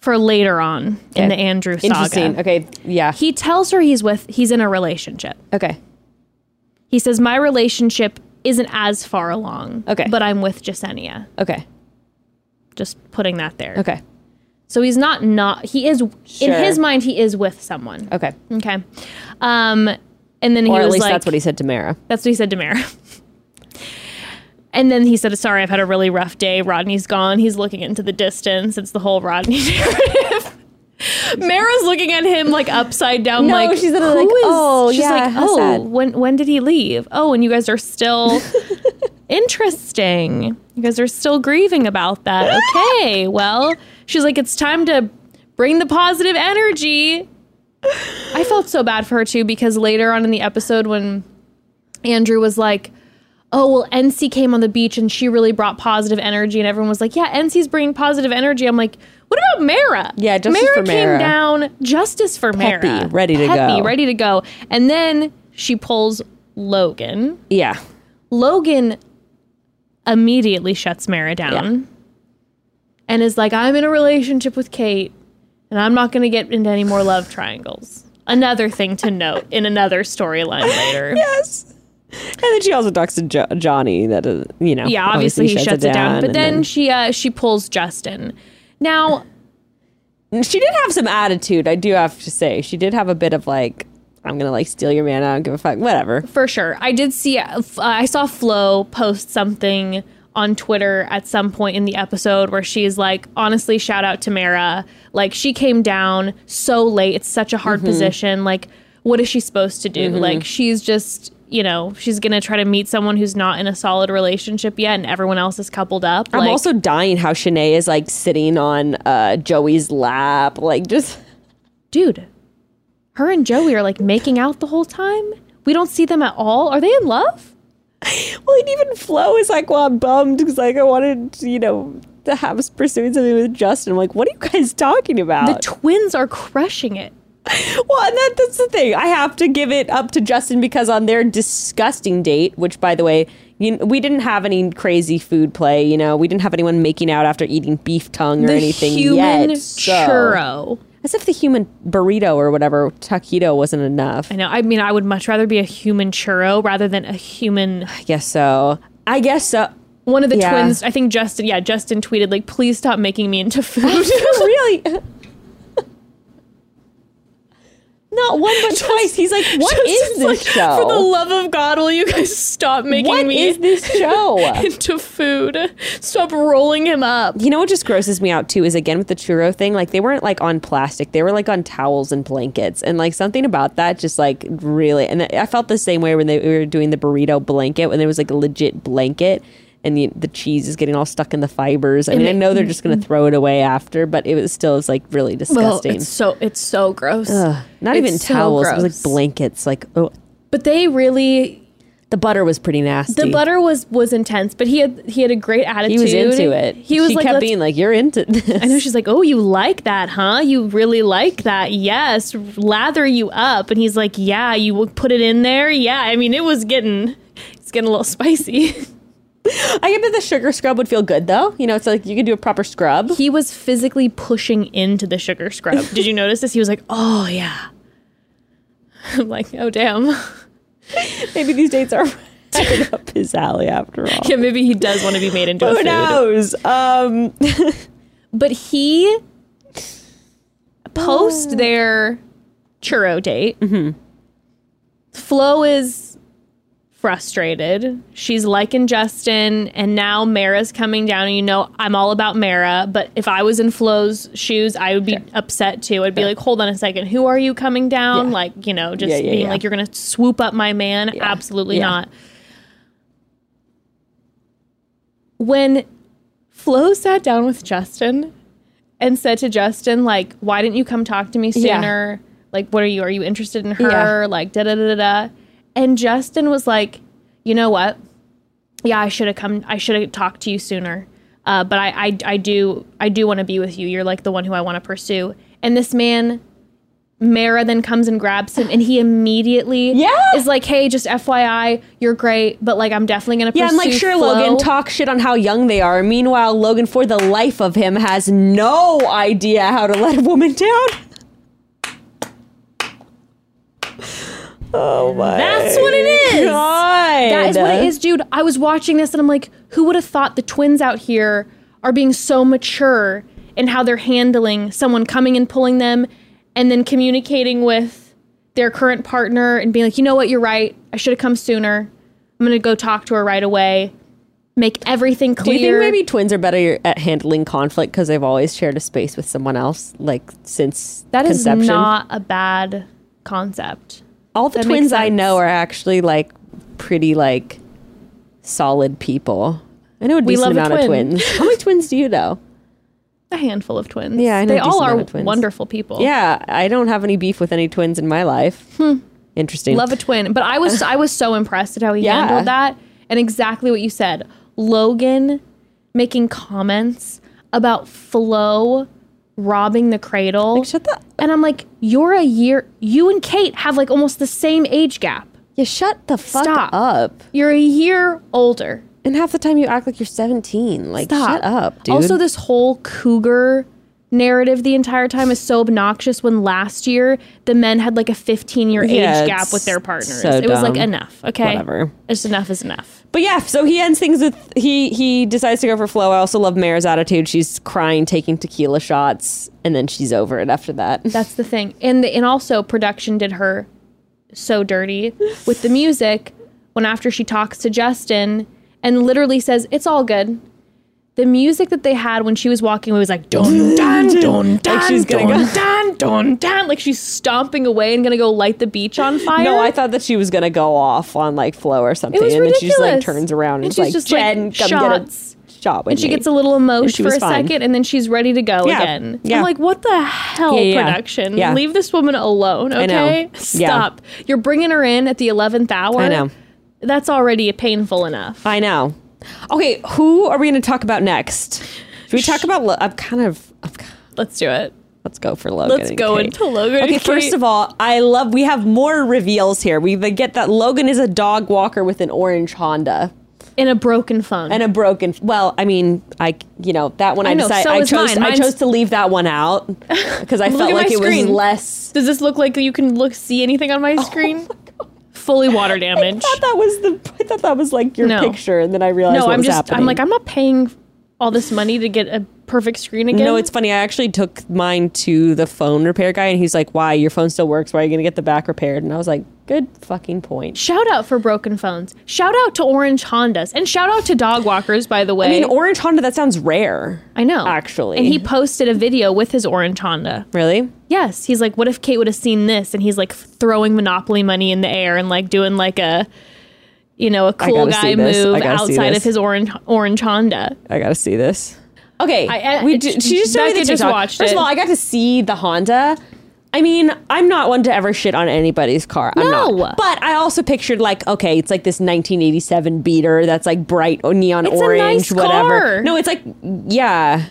for later on in the Andrew saga. Interesting. Okay. Yeah. He tells her he's with. He's in a relationship. Okay. He says my relationship isn't as far along. Okay. but I'm with Jessenia. Okay. Just putting that there. Okay. So he's not not he is in his mind he is with someone. Okay. Okay. Um and then he Or at was least like that's what he said to Mara. that's what he said to Mara. and then he said, Sorry, I've had a really rough day. Rodney's gone. He's looking into the distance. It's the whole Rodney narrative. Mara's looking at him like upside down, No, like she's like, is-" "Oh, she's yeah, like, oh, sad." when when did he leave? Oh, and you guys are still interesting. You guys are still grieving about that. Okay, well, she's like, it's time to bring the positive energy. I felt so bad for her too because later on in the episode when Andrew was like, oh well NC came on the beach and she really brought positive energy and everyone was like yeah NC's bringing positive energy I'm like what about Mara Yeah, justice Mara for came down justice for Peppy, Mara ready to Peppy, go. ready to go and then she pulls Logan Yeah. Logan immediately shuts Mara down and is like, I'm in a relationship with Kate and I'm not going to get into any more love triangles. Another thing to note in another storyline later. Yes. And then she also talks to jo- Johnny that, uh, you know. Yeah, obviously, he shuts it down. But and then, she uh, she pulls Justin. Now, she did have some attitude, I do have to say. She did have a bit of like, I'm going to like steal your man. I don't give a fuck. Whatever. for sure, I did see. Uh, uh, I saw Flo post something on Twitter at some point in the episode where she's like, honestly, shout out to Mara. Like, she came down so late. It's such a hard Mm-hmm. position. Like, what is she supposed to do? Like, she's just, you know, she's going to try to meet someone who's not in a solid relationship yet and everyone else is coupled up. I'm like, also dying how Shanae is like sitting on uh, Joey's lap. Like, just. dude, her and Joey are like making out the whole time. We don't see them at all. Are they in love? Well, and even Flo is like, well, I'm bummed because like I wanted, you know, to have pursuing something with Justin. I'm like, what are you guys talking about? The twins are crushing it. well, and that, that's the thing. I have to give it up to Justin because on their disgusting date, which by the way, you, we didn't have any crazy food play. You know, we didn't have anyone making out after eating beef tongue or the anything human yet. so- churro. As if the human burrito or whatever taquito wasn't enough. I know. I mean, I would much rather be a human churro rather than a human. I guess so. I guess so. One of the Yeah. twins, I think Justin, yeah, Justin tweeted like, "Please stop making me into food." really? Not one but twice. He's like, "What is Justin's this like, show? For the love of God, will you guys stop making What me is this show?" into food? Stop rolling him up. You know what just grosses me out too is again with the churro thing, like they weren't like on plastic, they were like on towels and blankets, and like something about that just like really. And I felt the same way when they were doing the burrito blanket when there was like a legit blanket. And the, the cheese is getting all stuck in the fibers. I mean, I know they're just going to mm-hmm. throw it away after, but it was still it's like really disgusting. Well, it's so it's so gross. Ugh, not It's even so towels; it was like blankets. Like, oh, But they really the butter was pretty nasty. the butter was was intense, but he had he had a great attitude. He was into it. He was she like, kept being like, "You're into this." I know she's like, "Oh, you like that, huh? You really like that? Yes, lather you up." And he's like, "Yeah, you put it in there. Yeah, I mean, it was getting, it's getting a little spicy." I get that the sugar scrub would feel good though. You know, it's like you could do a proper scrub. he was physically pushing into the sugar scrub. Did you notice this? He was like, "Oh yeah." I'm like, "Oh damn." Maybe these dates are up his alley after all. yeah, maybe he does want to be made into a Who knows? Um, But he post their churro date. Flo is frustrated. She's liking Justin, and now Mara's coming down. And you know, I'm all about Mara, but if I was in Flo's shoes, I would be upset too. I'd be like, hold on a second, who are you coming down? Yeah. Like, you know, just Yeah, yeah, being yeah. like, you're gonna swoop up my man? Absolutely Yeah. not. When Flo sat down with Justin and said to Justin, like, why didn't you come talk to me Yeah. sooner? Like, what are you? Are you interested in her? Like, da da da da da. And Justin was like, you know what? Yeah, I should have come. I should have talked to you sooner. Uh, but I, I, I do, I do want to be with you. You're like the one who I want to pursue. And this man, Mara, then comes and grabs him, and he immediately Yeah. is like, "Hey, just FYI, you're great, but like, I'm definitely gonna pursue." yeah. I'm like, sure, Flo." Logan, talk shit on how young they are. Meanwhile, Logan, for the life of him, has no idea how to let a woman down. Oh my! That's what it is. God. That is what it is, dude. I was watching this and I'm like, who would have thought the twins out here are being so mature in how they're handling someone coming and pulling them and then communicating with their current partner and being like, you know what, you're right. I should have come sooner. I'm gonna go talk to her right away. Make everything clear. Do you think maybe twins are better at handling conflict because they've always shared a space with someone else, like since that is conception? not a bad concept. All the that twins I know are actually like pretty like solid people. I know a decent amount of twins. How many twins do you know? A handful of twins. Yeah, I know They all are wonderful people. Yeah, I don't have any beef with any twins in my life. Interesting. Hmm. Love a twin. But I was I was so impressed at how he Yeah. handled that. And exactly what you said. Logan making comments about Flo robbing the cradle. Like, shut the and I'm like, you're a year you and Kate have like almost the same age gap. you shut the fuck Stop. up. You're a year older. And half the time you act like you're 17. Like Stop. shut up, dude. Also, this whole cougar narrative the entire time is so obnoxious when last year the men had like a 15 year Yeah, age gap with their partners. so it was like enough, okay? Whatever. Just enough is enough. But yeah, so he ends things with he he decides to go for Flo. I also love Mare's attitude. She's crying, taking tequila shots, and then she's over it after that. That's the thing. And the, and also production did her so dirty with the music when after she talks to Justin and literally says it's all good. The music that they had when she was walking away was like dun dun dun dun she's gonna dun, go- dun dun dun like she's stomping away and gonna go light the beach on fire. No, I thought that she was gonna go off on like Flo or something, and then she just like turns around and, And she's like, just, like, "Jen, come shots. get a shot with and she me." gets a little emotion she for a fine. second and then she's ready to go Yeah. again. Yeah. I'm like, what the hell, Yeah, production? Leave this woman alone, okay? Stop. You're bringing her in at the 11th hour. I know. That's already painful enough. I know. Okay, who are we gonna talk about next? Should we talk about? Lo- I'm kind of. I'm, Let's do it. let's go for Logan. Let's and go Kate. into Logan. Okay, and first Kate. of all, I love we have more reveals here. We get that Logan is a dog walker with an orange Honda in a broken phone. and a broken. Well, I mean, I you know that one I, I know, decided so I chose mine. I chose to leave that one out because I felt like it was less. Does this look like you can look see anything on my oh screen? Fully water damaged. I thought that was the. I thought that was like your No. picture, and then I realized No, I'm was just happening. I'm like I'm not paying all this money to get a perfect screen again. No, it's funny. I actually took mine to the phone repair guy, and he's like, "Why? Your phone still works. Why are you going to get the back repaired?" And I was like, "Good fucking point." Shout out for broken phones. Shout out to orange Hondas. And shout out to dog walkers, by the way. I mean, orange Honda. That sounds rare. I know. actually. And he posted a video with his orange Honda. Really? Yes. He's like, what if Kate would have seen this? And he's like throwing Monopoly money in the air and like doing like a, you know, a cool guy see this. I move outside of his orange orange Honda. I gotta see this. Okay, I- I- we d- she just showed me the just TikTok. watched First it. of all, I got to see the Honda. I mean, I'm not one to ever shit on anybody's car. I'm No. not. But I also pictured like, okay, it's like this 1987 beater that's like bright neon It's a orange, nice whatever. car. No, it's like, yeah.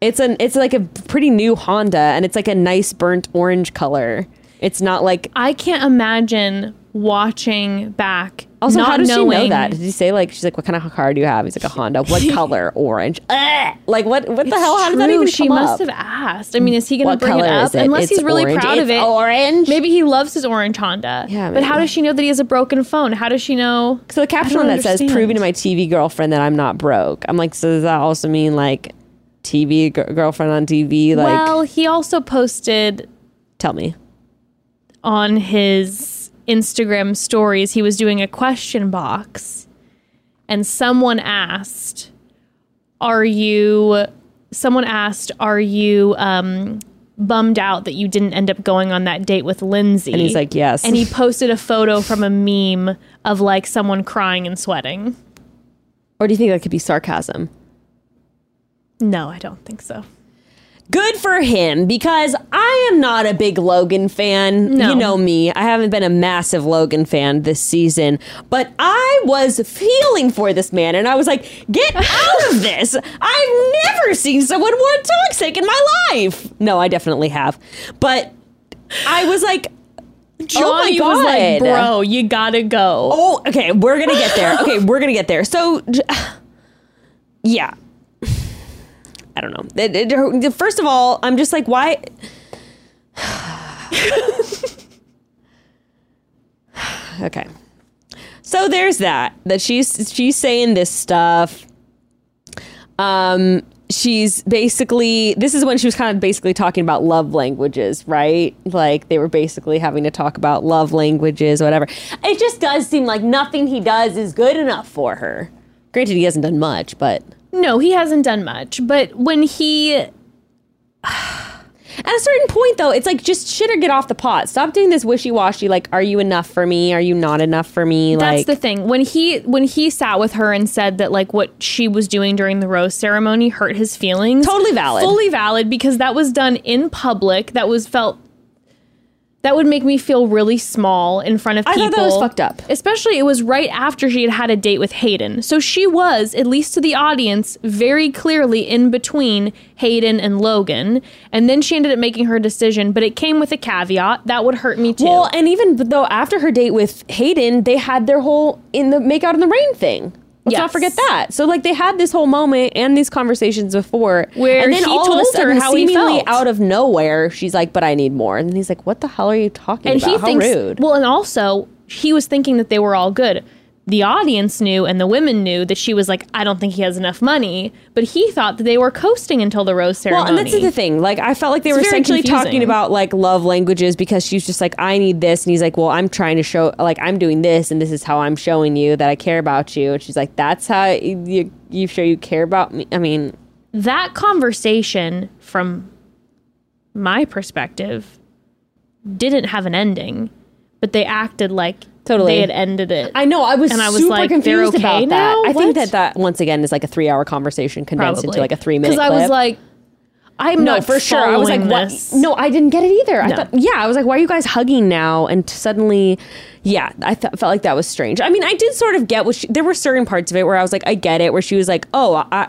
It's an it's like a pretty new Honda, and it's like a nice burnt orange color. It's not like. I can't imagine watching back. Also, not how does knowing, she know that? Did he say like she's like, what kind of car do you have? He's like a Honda. What color? Orange. Ugh. Like what? What the hell? How does that True, even she must up? have asked. I mean, is he going to bring it up? it? Unless It's he's really orange. proud of it. orange? Maybe he loves his orange Honda. Yeah, But how does she know that he has a broken phone? How does she know? So the caption I on don't that says, "Proving to my TV girlfriend that I'm not broke." I'm like, so does that also mean like TV gir- girlfriend on TV? Like, well, he also posted tell me. on his Instagram stories, he was doing a question box and someone asked, Are you, someone asked, Are you, um, bummed out that you didn't end up going on that date with Lindsay? And he's like, yes. And he posted a photo from a meme of like someone crying and sweating. Or do you think that could be sarcasm? No, I don't think so. Good for him because I am not a big Logan fan. No. You know me. I haven't been a massive Logan fan this season, but I was feeling for this man and I was like, get out of this. I've never seen someone more toxic in my life. No, I definitely have. But I was like, oh Johnny oh was like, Bro, you gotta go. Oh, okay. We're gonna get there. Okay, we're gonna get there. So, yeah. I don't know. It- it- first of all, I'm just like, why? okay. So there's that. That she's she's saying this stuff. Um, she's basically this is when she was kind of basically talking about love languages, right? Like they were basically having to talk about love languages, whatever. It just does seem like nothing he does is good enough for her. Granted, he hasn't done much, but No, he hasn't done much. But when he at a certain point, though, it's like just shit or get off the pot. Stop doing this wishy washy. Like, are you enough for me? Are you not enough for me? That's like, the thing. When he when he sat with her and said that like what she was doing during the rose ceremony hurt his feelings. Totally valid. Fully valid because that was done in public. That was felt That would make me feel really small in front of people. I thought that was fucked up. Especially it was right after she had had a date with Hayden. So she was, at least to the audience, very clearly in between Hayden and Logan. And then she ended up making her decision, but it came with a caveat. That would hurt me too. Well, and even though after her date with Hayden, they had their whole in the make out in the rain thing. Let's not forget that. So like they had this whole moment and these conversations before, Where and then he all of told a her sudden, how he seemingly felt. out of nowhere, she's like, "But I need more," and he's like, "What the hell are you talking and about? he how thinks rude." well and also he was thinking that they were all good the audience knew and the women knew that she was like i don't think he has enough money but he thought that they were coasting until the rose ceremony. Well, and that's the thing. Like, I felt like they It's were essentially talking about like love languages because she's just like, I need this, and he's like, Well, I'm trying to show, like, I'm doing this, and this is how I'm showing you that I care about you. And she's like, That's how you you show you care about me. I mean, that conversation from my perspective didn't have an ending but they acted like Totally. they had ended it I know I was And I was super like, confused okay about that. now? I think that that once again is like a three hour conversation condensed into like a three minute. because i was like i'm no, not for sure. I was like, what? this. No, I didn't get it either. I thought, yeah, I was like, why are you guys hugging now? And suddenly, yeah, I th- felt like that was strange. I mean, I did sort of get what she, there were certain parts of it where I was like, I get it. Where she was like, oh, I.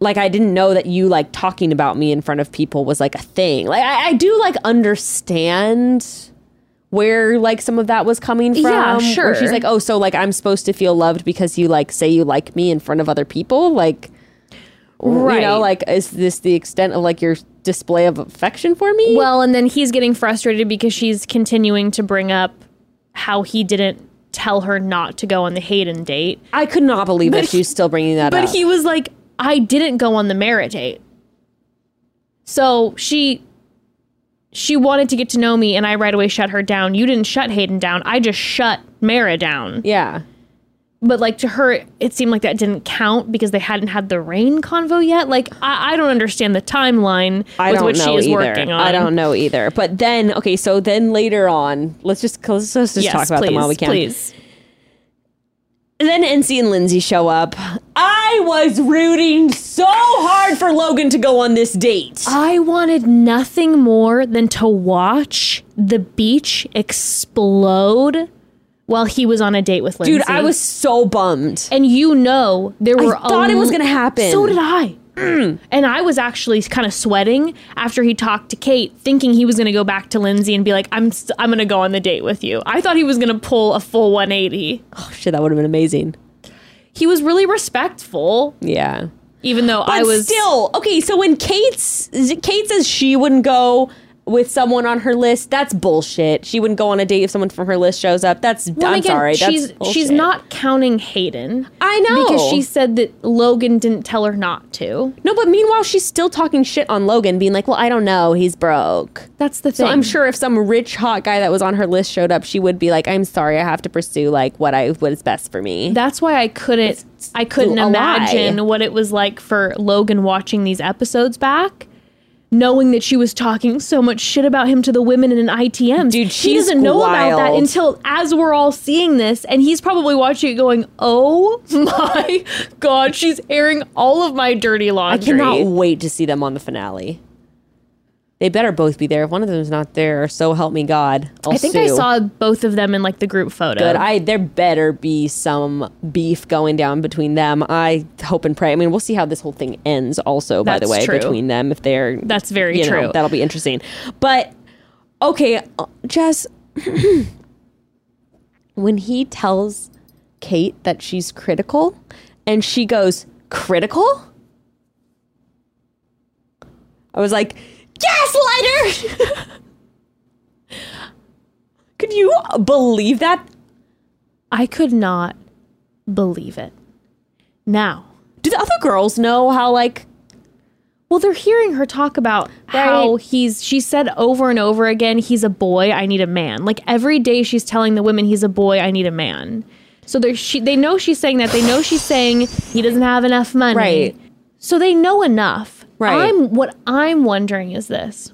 Like I didn't know that you like talking about me in front of people was like a thing. Like I, I do like understand where like some of that was coming from. Yeah, Where sure. she's like, oh, so like I'm supposed to feel loved because you like say you like me in front of other people. Like, Right. you know, like is this the extent of like your display of affection for me? Well, and then he's getting frustrated because she's continuing to bring up how he didn't tell her not to go on the Hayden date. I could not believe that But she's still bringing that But up. But he was like, I didn't go on the Mara date. So she she wanted to get to know me and I right away shut her down. You didn't shut Hayden down. I just shut Mara down. yeah. But like to her, it seemed like that didn't count because they hadn't had the rain convo yet. Like I, I don't understand the timeline I with which know she is either. working on. I don't know either. But then, okay, so then later on, let's just let's just Yes, talk about please, them while we can. please. Then NC and Lindsay show up. I was rooting so hard for Logan to go on this date. I wanted nothing more than to watch the beach explode while he was on a date with Lindsay. Dude, I was so bummed. and you know there were. I thought it was gonna happen. So did I. And I was actually kind of sweating after he talked to Kate, thinking he was going to go back to Lindsay and be like, "I'm st- I'm going to go on the date with you." I thought he was going to pull a full 180. Oh shit, that would have been amazing. He was really respectful, Yeah. even though But I was still okay. So when Kate's Kate says she wouldn't go with someone on her list, that's bullshit. She wouldn't go on a date if someone from her list shows up. That's Well, I'm again, sorry. She's she's not counting Hayden. I know because she said that Logan didn't tell her not to. no, but meanwhile she's still talking shit on Logan, being like, "Well, I don't know, he's broke." That's the thing. So. I'm sure if some rich hot guy that was on her list showed up, she would be like, "I'm sorry, I have to pursue like what I what is best for me." That's why I couldn't I couldn't a lie. imagine what it was like for Logan watching these episodes back. Knowing that she was talking so much shit about him to the women in an ITM. Dude, he she's doesn't know about that until as we're all seeing this, and he's probably watching it going, "Oh my god, she's airing all of my dirty laundry." I cannot wait to see them on the finale. They better both be there. If one of them's not there, so help me God. I'll I think I saw both of them in like the group photo. good. I there better be some beef going down between them. I hope and pray. I mean, we'll see how this whole thing ends. Also, by the way, true. between them, if they're That's very you know, true. that'll be interesting. But okay, uh, Jess, when he tells Kate that she's critical, and she goes critical, I was like, gaslighter. Could you believe that? I could not believe it. Now, Do the other girls know how like well, they're hearing her talk about how he's. She said over and over again, "He's a boy. I need a man." Like every day, she's telling the women, "He's a boy. I need a man." So they she they know she's saying that. They know she's saying he doesn't have enough money. Right. So they know enough. Right. I'm what I'm wondering is this.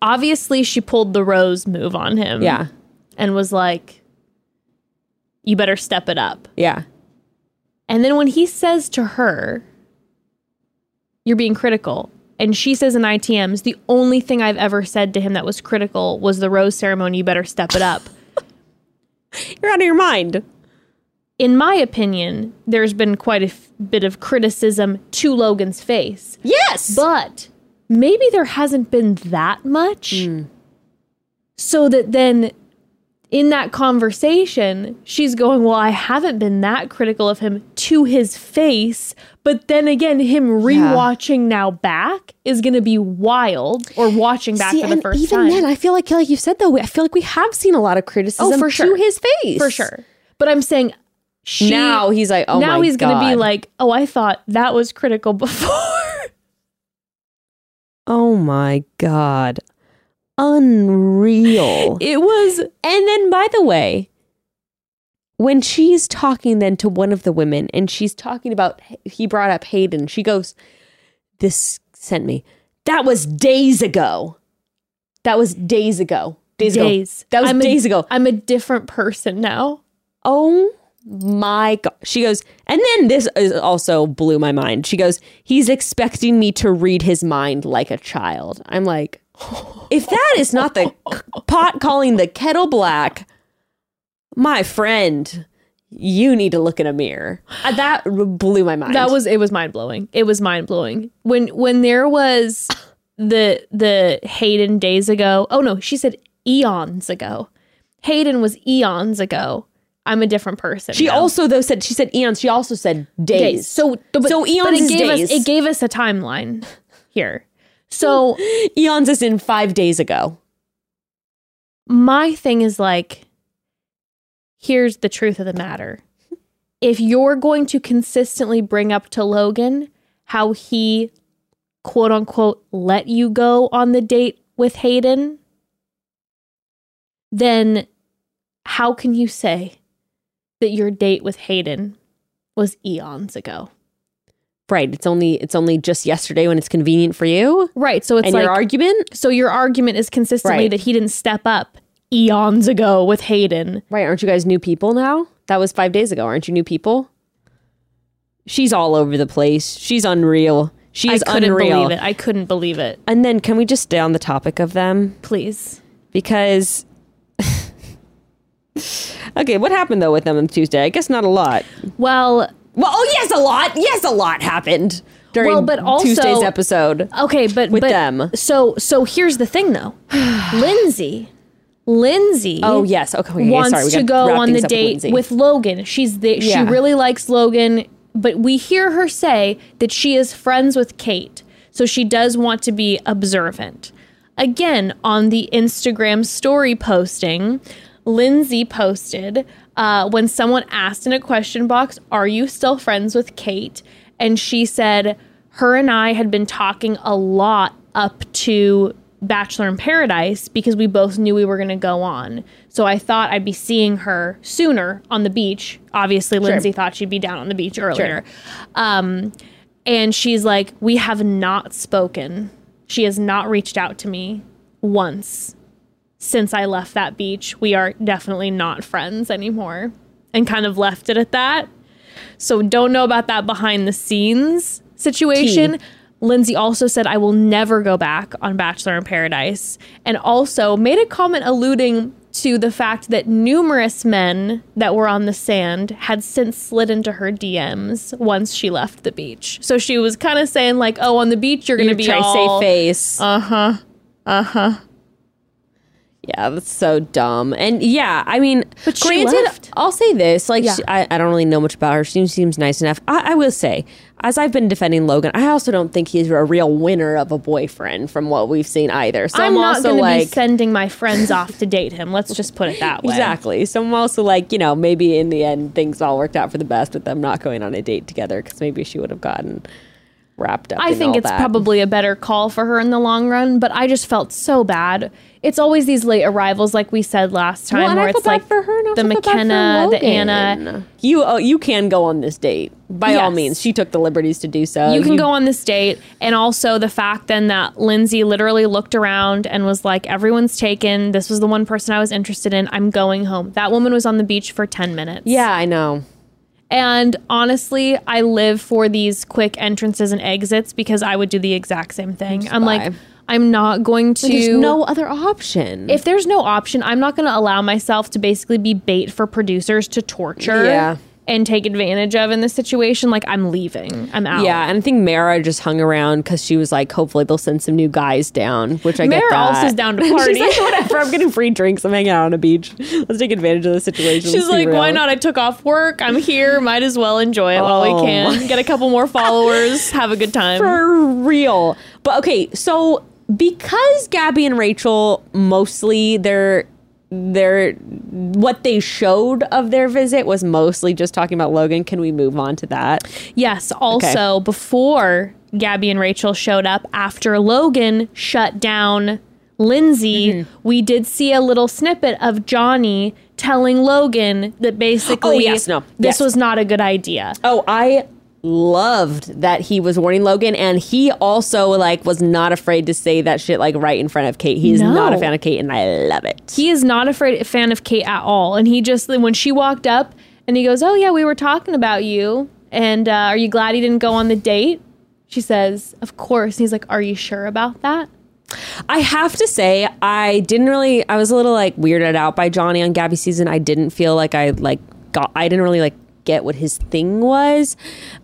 Obviously, she pulled the rose move on him. yeah, and was like, "You better step it up." yeah, And then when he says to her, You're being critical, And she says in ITMs, the only thing I've ever said to him that was critical was the rose ceremony. You better step it up. You're out of your mind. In my opinion, there's been quite a f- bit of criticism to Logan's face. Yes. But maybe there hasn't been that much. Hmm. So that then in that conversation, she's going, Well, I haven't been that critical of him to his face. But then again, him rewatching now back is going to be wild or watching back See, for the first even time. then, I feel like, like you said though, I feel like we have seen a lot of criticism Oh, for to sure. his face. for sure. But I'm saying she, Now he's like, oh now he's gonna be like, Oh, I thought that was critical before. Oh my god. Unreal. it was and then by the way, when she's talking then to one of the women and she's talking about he brought up Hayden, she goes, This sent me. That was days ago. That was days ago. Days, days. ago. That was I'm a- days ago. I'm a different person now. Oh my god. She goes, and then this is also blew my mind. She goes, he's expecting me to read his mind like a child. I'm like, if that is not the pot calling the kettle black, my friend, you need to look in a mirror. Uh, That blew my mind. That was it was mind blowing. It was mind blowing. When when there was the the Hayden days ago. Oh no, she said eons ago. Hayden was eons ago. I'm a different person. she now. also though said she said eons. She also said days. days. So but, So eons it gave days. us it gave us a timeline here. So eons is in five days ago. my thing is like here's the truth of the matter if you're going to consistently bring up to logan how he quote unquote let you go on the date with hayden then how can you say that your date with hayden was eons ago Right. It's only it's only just yesterday when it's convenient for you. right so it's and like your argument so your argument is consistently Right. that he didn't step up eons ago with hayden Right. Aren't you guys new people now? That was five days ago. Aren't you new people? She's all over the place. She's unreal. She is I couldn't unreal. believe it. I couldn't believe it. And then can we just stay on the topic of them? Please. Because Okay, what happened though with them on Tuesday? I guess not a lot. Well, Well, oh yes, a lot. Yes, a lot happened during Well, but also- Tuesday's episode. okay, but With but, them. So so here's the thing though. Lindsay, Lindsay. Oh yes. Okay. okay, wants sorry, to go on the date Lindsay. with Logan. She's the, Yeah. she really likes Logan, but we hear her say that she is friends with Kate. So she does want to be observant. Again, on the Instagram story posting, Lindsay posted uh, when someone asked in a question box, Are you still friends with Kate? And she said, Her and I had been talking a lot up to Bachelor in Paradise because we both knew we were going to go on. So I thought I'd be seeing her sooner on the beach. Obviously, Lindsay thought she'd be down on the beach earlier. Um, and she's like, We have not spoken. She has not reached out to me once since I left that beach. We are definitely not friends anymore. And kind of left it at that. So don't know about that behind the scenes situation. Lindsay also said, I will never go back on Bachelor in Paradise. And also made a comment alluding to the fact that numerous men that were on the sand had since slid into her DMs once she left the beach. So she was kind of saying, like, oh, on the beach, you're going to be try all, save face. Uh-huh. Uh huh. Yeah, that's so dumb. And yeah, I mean, But granted. I'll say this: like, Yeah. she, I, I don't really know much about her. She seems nice enough. I, I will say, as I've been defending Logan, I also don't think he's a real winner of a boyfriend from what we've seen either. So I'm, I'm not also going to like, be sending my friends off to date him. Let's just put it that way. exactly. So I'm also like, you know, maybe in the end things all worked out for the best with them not going on a date together because maybe she would have gotten wrapped up. I in think all it's that. probably a better call for her in the long run, but I just felt so bad. It's always these late arrivals, like we said last time, Well, where I it's like for her and the also for McKenna, the Anna. You oh, you can go on this date by all means. She took the liberties to do so. you can go on this date, and also the fact then that Lindsay literally looked around and was like, "Everyone's taken. This was the one person I was interested in. I'm going home." That woman was on the beach for ten minutes. Yeah, I know. And honestly, I live for these quick entrances and exits because I would do the exact same thing. I'm like. I'm not going to. There's no other option. if there's no option, I'm not going to allow myself to basically be bait for producers to torture Yeah. And take advantage of in this situation. Like, I'm leaving. I'm out. yeah, and I think Mara just hung around because she was like, hopefully they'll send some new guys down, which I get Mara that. also is down to party. She's like, whatever, I'm getting free drinks. I'm hanging out on a beach. Let's take advantage of the situation. She's like, why not? I took off work. I'm here. Might as well enjoy it while Oh we can. Get a couple more followers. Have a good time. For real. But okay, so because Gabby and Rachel mostly their their what they showed of their visit was mostly just talking about Logan. Can we move on to that? Yes. Also, before Gabby and Rachel showed up, after Logan shut down Lindsay, Mm-hmm. we did see a little snippet of Johnny telling Logan that basically Oh, yes, no, this yes. was not a good idea. Oh, I loved that he was warning Logan and he also like was not afraid to say that shit like right in front of Kate. He's No. not a fan of Kate and I love it. He is not afraid a fan of Kate at all. And he just when she walked up and he goes, "Oh yeah, we were talking about you. And uh, are you glad he didn't go on the date?" She says, "Of course." And he's like, "Are you sure about that?" I have to say, I didn't really. I was a little like weirded out by Johnny on Gabby season. I didn't feel like I like got. I didn't really like get what his thing was.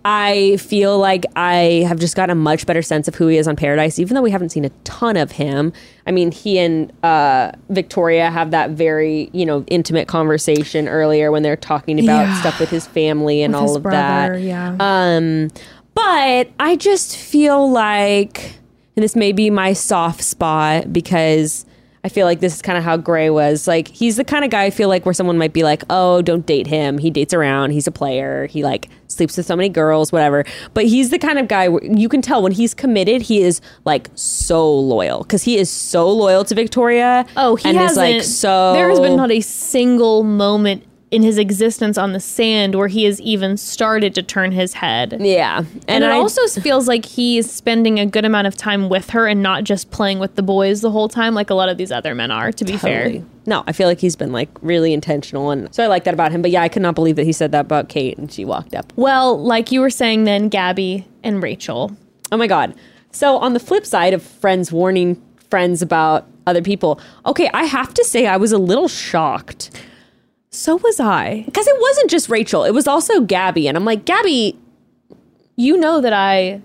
I feel like I have just gotten a much better sense of who he is on Paradise, even though we haven't seen a ton of him. I mean, he and uh, Victoria have that very you know intimate conversation earlier when they're talking about Yeah. stuff with his family and all his of brother, that. yeah. Um, but I just feel like, and this may be my soft spot because I feel like this is kind of how Gray was. Like, he's the kind of guy I feel like where someone might be like, oh, don't date him. He dates around. He's a player. He like sleeps with so many girls, whatever. But he's the kind of guy where you can tell when he's committed, he is like so loyal because he is so loyal to Victoria. Oh, he and is like so. There has been not a single moment in his existence on the sand where he has even started to turn his head. Yeah, And, it I- also feels like he's spending a good amount of time with her and not just playing with the boys the whole time, like a lot of these other men are. To be Totally. fair, No, I feel like he's been like really intentional, and so I like that about him. But yeah, I could not believe that he said that about Kate, and she walked up. well, like you were saying, then Gabby and Rachel. Oh my god! So on the flip side of friends warning friends about other people, okay, I have to say I was a little shocked So was I. because it wasn't just Rachel; it was also Gabby, and I'm like, Gabby, You know that I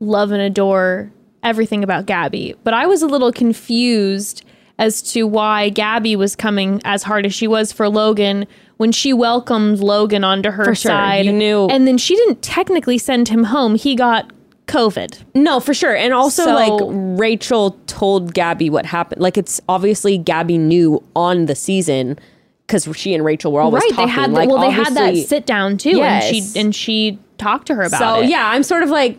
love and adore everything about Gabby, but I was a little confused as to why Gabby was coming as hard as she was for Logan when she welcomed Logan onto her For sure. side. You knew- And then she didn't technically send him home. He got COVID. no, for sure, and also So- like Rachel told Gabby what happened. Like it's obviously Gabby knew on the season because she and Rachel were always right. talking. They had like, well, they had that sit down too. Yes. And she and she talked to her about so it. So yeah, I'm sort of like.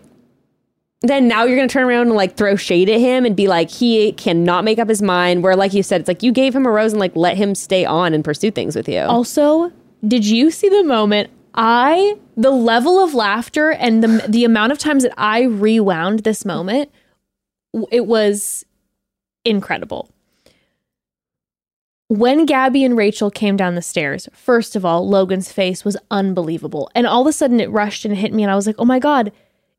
Then now you're gonna turn around and like throw shade at him and be like he cannot make up his mind. Where like you said, it's like you gave him a rose and like let him stay on and pursue things with you. Also, did you see the moment I the level of laughter and the the amount of times that I rewound this moment it was incredible. When Gabby and Rachel came down the stairs, first of all, Logan's face was unbelievable. And all of a sudden it rushed and hit me and I was like, "Oh my god,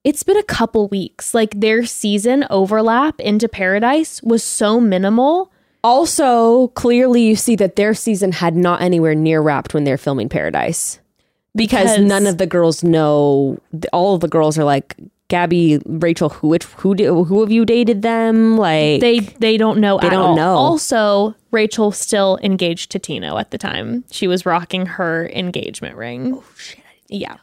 it's been a couple weeks. Like their season overlap into paradise was so minimal." Also, clearly you see that their season had not anywhere near wrapped when they're filming Paradise. Because, Because- none of the girls know all of the girls are like Gabby, Rachel, who which who do, who have you dated them? Like they they don't know They don't all. know. Also, Rachel still engaged to Tino at the time. She was rocking her engagement ring. Oh shit! yeah.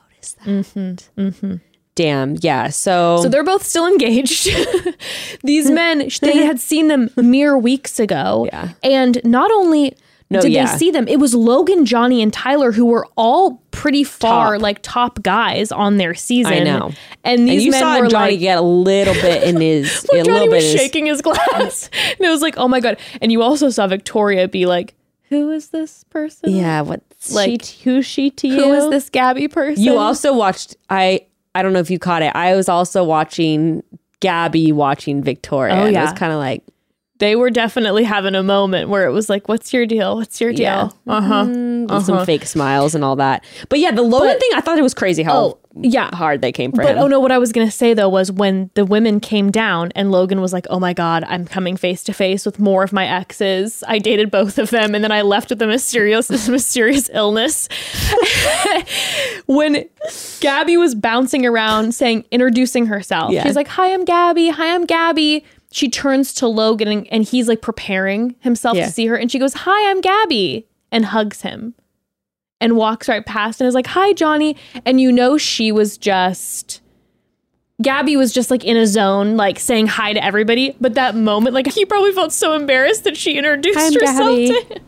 damn, yeah. So, So they're both still engaged. These men, they had seen them mere weeks ago. Yeah. And not only No, did yeah. they see them, it was Logan, Johnny, and Tyler who were all pretty far, Top. like top guys on their season. I know. And and these you men saw were Johnny like, get a little bit in his little Johnny bit was his- shaking his glass. and it was like, oh my God. And you also saw Victoria be like, who is this person? Yeah, what Like, she, who's she to you? Who is this Gabby person? You also watched I I don't know if you caught it. I was also watching Gabby watching Victoria. Oh, and It was kind of like they were definitely having a moment where it was like, "What's your deal? What's your Yeah. deal?" Uh huh. Some fake smiles and all that. But yeah, the Logan But- thing, I thought it was crazy how Oh, yeah. hard they came for But him. oh no, what I was gonna say though was when the women came down and Logan was like, "Oh my god, I'm coming face to face with more of my exes. I dated both of them, and then I left with a mysterious, mysterious illness." when Gabby was bouncing around saying, introducing herself, Yeah. she's like, "Hi, I'm Gabby. Hi, I'm Gabby." She turns to Logan and, and he's like preparing himself Yeah. to see her, and she goes, "Hi, I'm Gabby," and hugs him and walks right past and is like, "Hi, Johnny." And you know she was just Gabby was just like in a zone, like saying hi to everybody. But that moment, like he probably felt so embarrassed that she introduced Hi, herself Gabby. to him.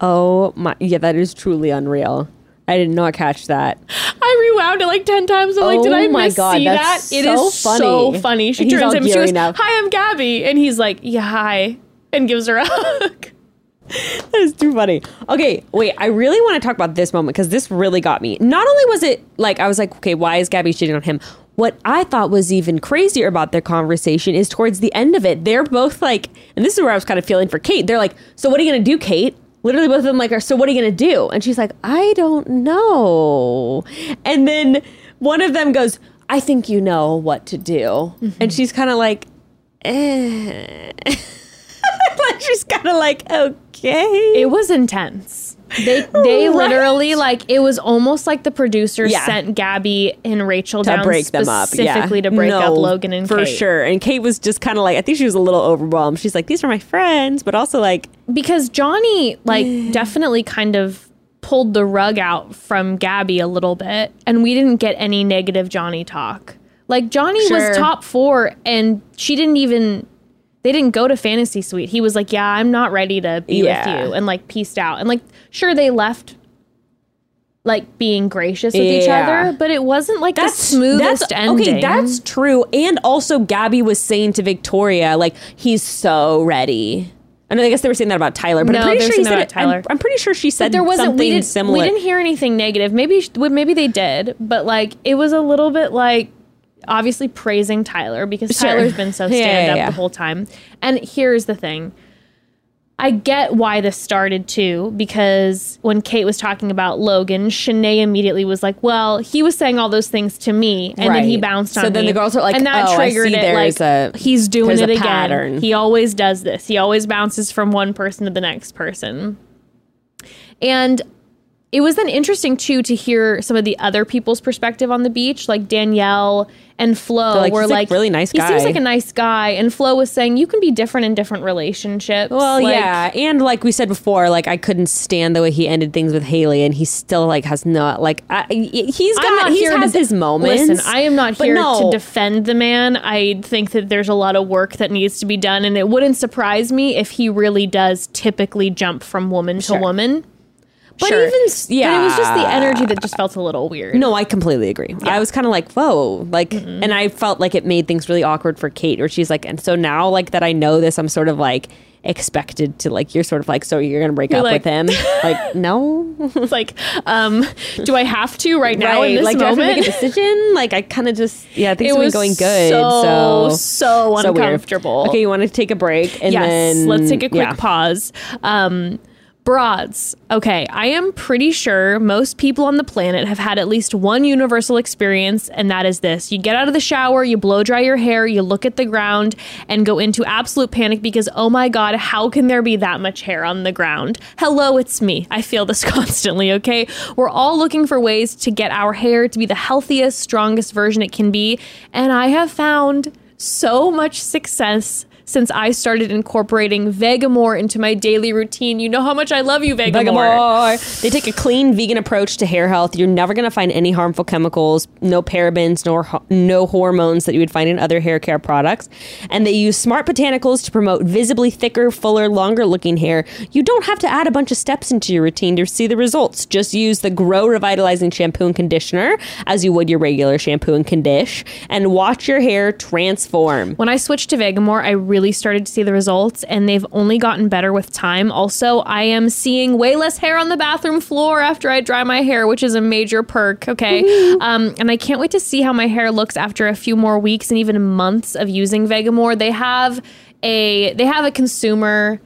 oh my, yeah, that is truly unreal. I did not catch that. I rewound it like ten times. I'm like, did Oh I my miss God, see that? that's It so so funny. funny. She And turns him she goes, up. "Hi, I'm Gabby," and he's like, "Yeah, hi," and gives her a hug. That is too funny. Okay, wait. I really want to talk about this moment because this really got me. Not only was it like I was like, okay, why is Gabby cheating on him? What I thought was even crazier about their conversation is towards the end of it, they're both like, and this is where I was kind of feeling for Kate. They're like, so what are you gonna do, Kate? Literally, both of them like, are so what are you gonna do? And she's like, I don't know. And then one of them goes, I think you know what to do. And she's kind of like, eh. like she's kind of like, okay. It was intense. They they Right. literally like it was almost like the producers Yeah. sent Gabby and Rachel to down break them up, yeah. specifically to break up Logan and for Kate. sure. And Kate was just kind of like, I think she was a little overwhelmed. She's like, these are my friends, but also like, because Johnny like definitely kind of pulled the rug out from Gabby a little bit and we didn't get any negative Johnny talk. Like Johnny Sure. was top 4 and she didn't even they didn't go to fantasy suite. He was like, "Yeah, I'm not ready to be Yeah. with you." And like pieced out. And like sure they left like being gracious with each other, but it wasn't like the smoothest ending. Okay, that's true. And also, Gabby was saying to Victoria, like, he's so ready. I know. I guess they were saying that about Tyler, but No, I'm pretty sure he said that it- about I'm, Tyler. I'm pretty sure she said there wasn't something we didn't similar. we didn't hear anything negative maybe maybe they did but like it was a little bit like obviously praising tyler because Sure. tyler's been so stand yeah, up yeah. the whole time and here's the thing I get why this started too, because when Kate was talking about Logan, Shanae immediately was like, "Well, he was saying all those things to me, and then he Right. bounced So on then me." the girls are like, and that "Oh, triggered it. there's like a- he's doing it again. pattern." He always does this. He always bounces from one person to the next person. And it was then interesting too to hear some of the other people's perspective on the beach, like Danielle and Flo like, were "He's a like, really nice He seems like a nice guy, and Flo was saying you can be different in different relationships. Well, Like, yeah, and like we said before, like I couldn't stand the way he ended things with Haley, and he still like has not like I, he's got I'm not he here has to, his moments. Listen, I am not here no. to defend the man. I think that there's a lot of work that needs to be done, and it wouldn't surprise me if he really does typically jump from woman Sure. to woman. But Sure. even yeah, But it was just the energy that just felt a little weird. No, I completely agree. I was kind of like, whoa, like, Mm-hmm. and I felt like it made things really awkward for Kate, where she's like, and so now, like, that I know this, I'm sort of like expected to like, you're sort of like, so you're gonna break You're up like- with him? like, no, It's like, um, do I have to right now in this like, do I have to make a decision? Like, I kind of just, yeah, things it have been going good, so so so so uncomfortable. Okay, you want to take a break, and yes, then let's take a quick yeah. pause. Um, broads. Okay, I am pretty sure most people on the planet have had at least one universal experience, and that is this. You get out of the shower, you blow dry your hair, you look at the ground, and go into absolute panic because, oh my God, how can there be that much hair on the ground? Hello, it's me. I feel this constantly, okay? We're all looking for ways to get our hair to be the healthiest, strongest version it can be, and I have found so much success since I started incorporating Vegamour into my daily routine. You know how much I love you, Vegamour. Vegamour. They take a clean vegan approach to hair health. You're never going to find any harmful chemicals, no parabens, nor no hormones that you would find in other hair care products. And they use smart botanicals to promote visibly thicker, fuller, longer looking hair. You don't have to add a bunch of steps into your routine to see the results. Just use the Grow Revitalizing Shampoo and Conditioner as you would your regular shampoo and condish, and watch your hair transform. When I switched to Vegamour, I really started to see the results, and they've only gotten better with time. Also, I am seeing way less hair on the bathroom floor after I dry my hair, which is a major perk. Okay, um, and I can't wait to see how my hair looks after a few more weeks and even months of using Vegamour. They have a they have a consumer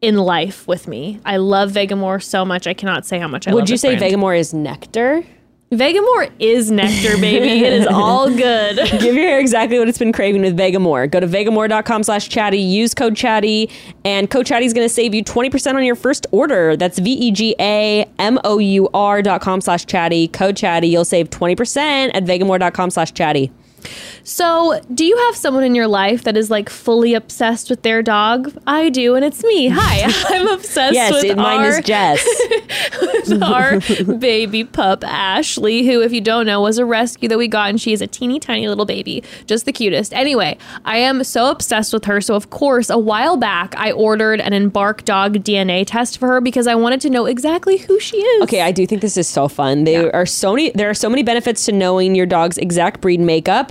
in life with me. I love Vegamour so much. I cannot say how much I love Would you say brand. Vegamour is nectar? Vegamour is nectar, baby. it is all good. Give your hair exactly what it's been craving with Vegamour. Go to vegamour.com slash chatty, use code chatty, and code chatty is going to save you 20% on your first order. That's V-E-G-A-M-O-U-R dot com slash chatty, code chatty. You'll save 20% at vegamour.com slash chatty. So, do you have someone in your life that is like fully obsessed with their dog? I do, and it's me. Hi, I'm obsessed Yes, with it, mine our, is Jess. with our baby pup Ashley, who, if you don't know, was a rescue that we got, and she is a teeny tiny little baby, just the cutest. Anyway, I am so obsessed with her. So, of course, a while back, I ordered an Embark dog DNA test for her because I wanted to know exactly who she is. Okay, I do think this is so fun. There are so many there are so many benefits to knowing your dog's exact breed makeup.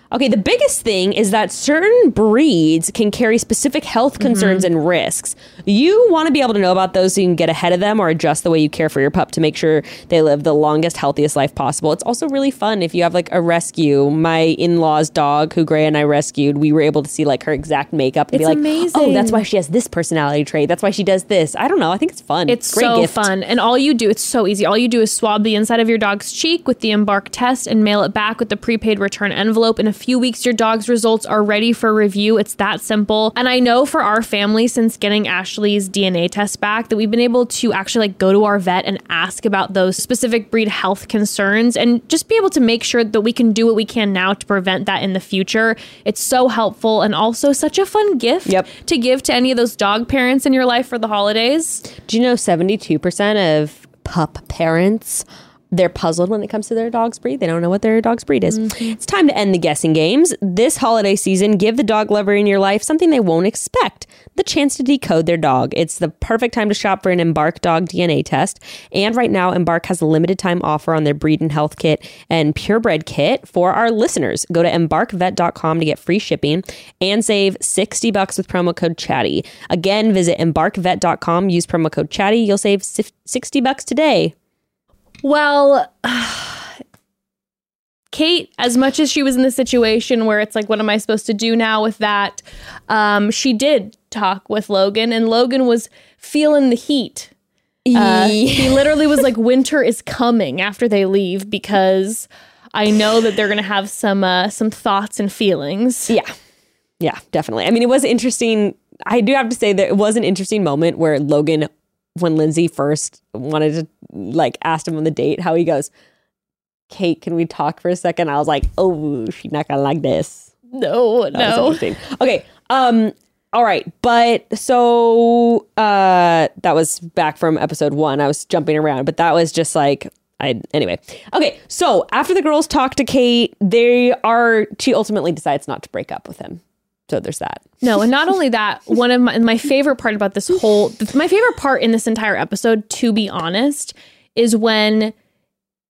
Okay, the biggest thing is that certain breeds can carry specific health mm-hmm. concerns and risks. You want to be able to know about those so you can get ahead of them or adjust the way you care for your pup to make sure they live the longest, healthiest life possible. It's also really fun if you have like a rescue. My in-laws dog who Gray and I rescued, we were able to see like her exact makeup and be It's like, "Oh, that's why she has this personality trait. That's why she does this." I don't know. I think it's fun. It's Great so gift. fun. And all you do, it's so easy. All you do is swab the inside of your dog's cheek with the Embark test and mail it back with the prepaid return envelope. In a few weeks, your dog's results are ready for review. It's that simple. And I know for our family, since getting Ashley's DNA test back, that we've been able to actually like go to our vet and ask about those specific breed health concerns and just be able to make sure that we can do what we can now to prevent that in the future. It's so helpful and also such a fun gift Yep. to give to any of those dog parents in your life for the holidays. Do you know 72% of pup parents they're puzzled when it comes to their dog's breed. They don't know what their dog's breed is. Mm-hmm. It's time to end the guessing games. This holiday season, give the dog lover in your life something they won't expect the chance to decode their dog. It's the perfect time to shop for an Embark dog DNA test. And right now, Embark has a limited time offer on their breed and health kit and purebred kit for our listeners. Go to embarkvet.com to get free shipping and save 60 bucks with promo code chatty. Again, visit embarkvet.com, use promo code chatty. You'll save 60 bucks today. Well, Kate, as much as she was in the situation where it's like, what am I supposed to do now with that? Um, she did talk with Logan, and Logan was feeling the heat. Uh, he literally was like, "Winter is coming" after they leave because I know that they're gonna have some uh, some thoughts and feelings. Yeah. Yeah, definitely. I mean, it was interesting. I do have to say that it was an interesting moment where Logan, when Lindsay first wanted to like asked him on the date, how he goes, Kate, can we talk for a second? I was like, oh, she's not gonna like this. No, That no. Okay. Um, all right, but so uh that was back from episode one. I was jumping around, but that was just like I anyway. Okay, so after the girls talk to Kate, they are she ultimately decides not to break up with him. So there's that. No, and not only that, one of my, my favorite part about this whole, my favorite part in this entire episode, to be honest, is when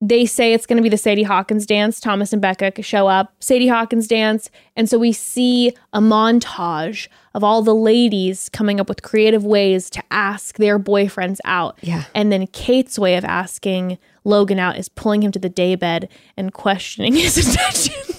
they say it's going to be the Sadie Hawkins dance. Thomas and Becca show up, Sadie Hawkins dance. And so we see a montage of all the ladies coming up with creative ways to ask their boyfriends out. Yeah. And then Kate's way of asking Logan out is pulling him to the daybed and questioning his intentions.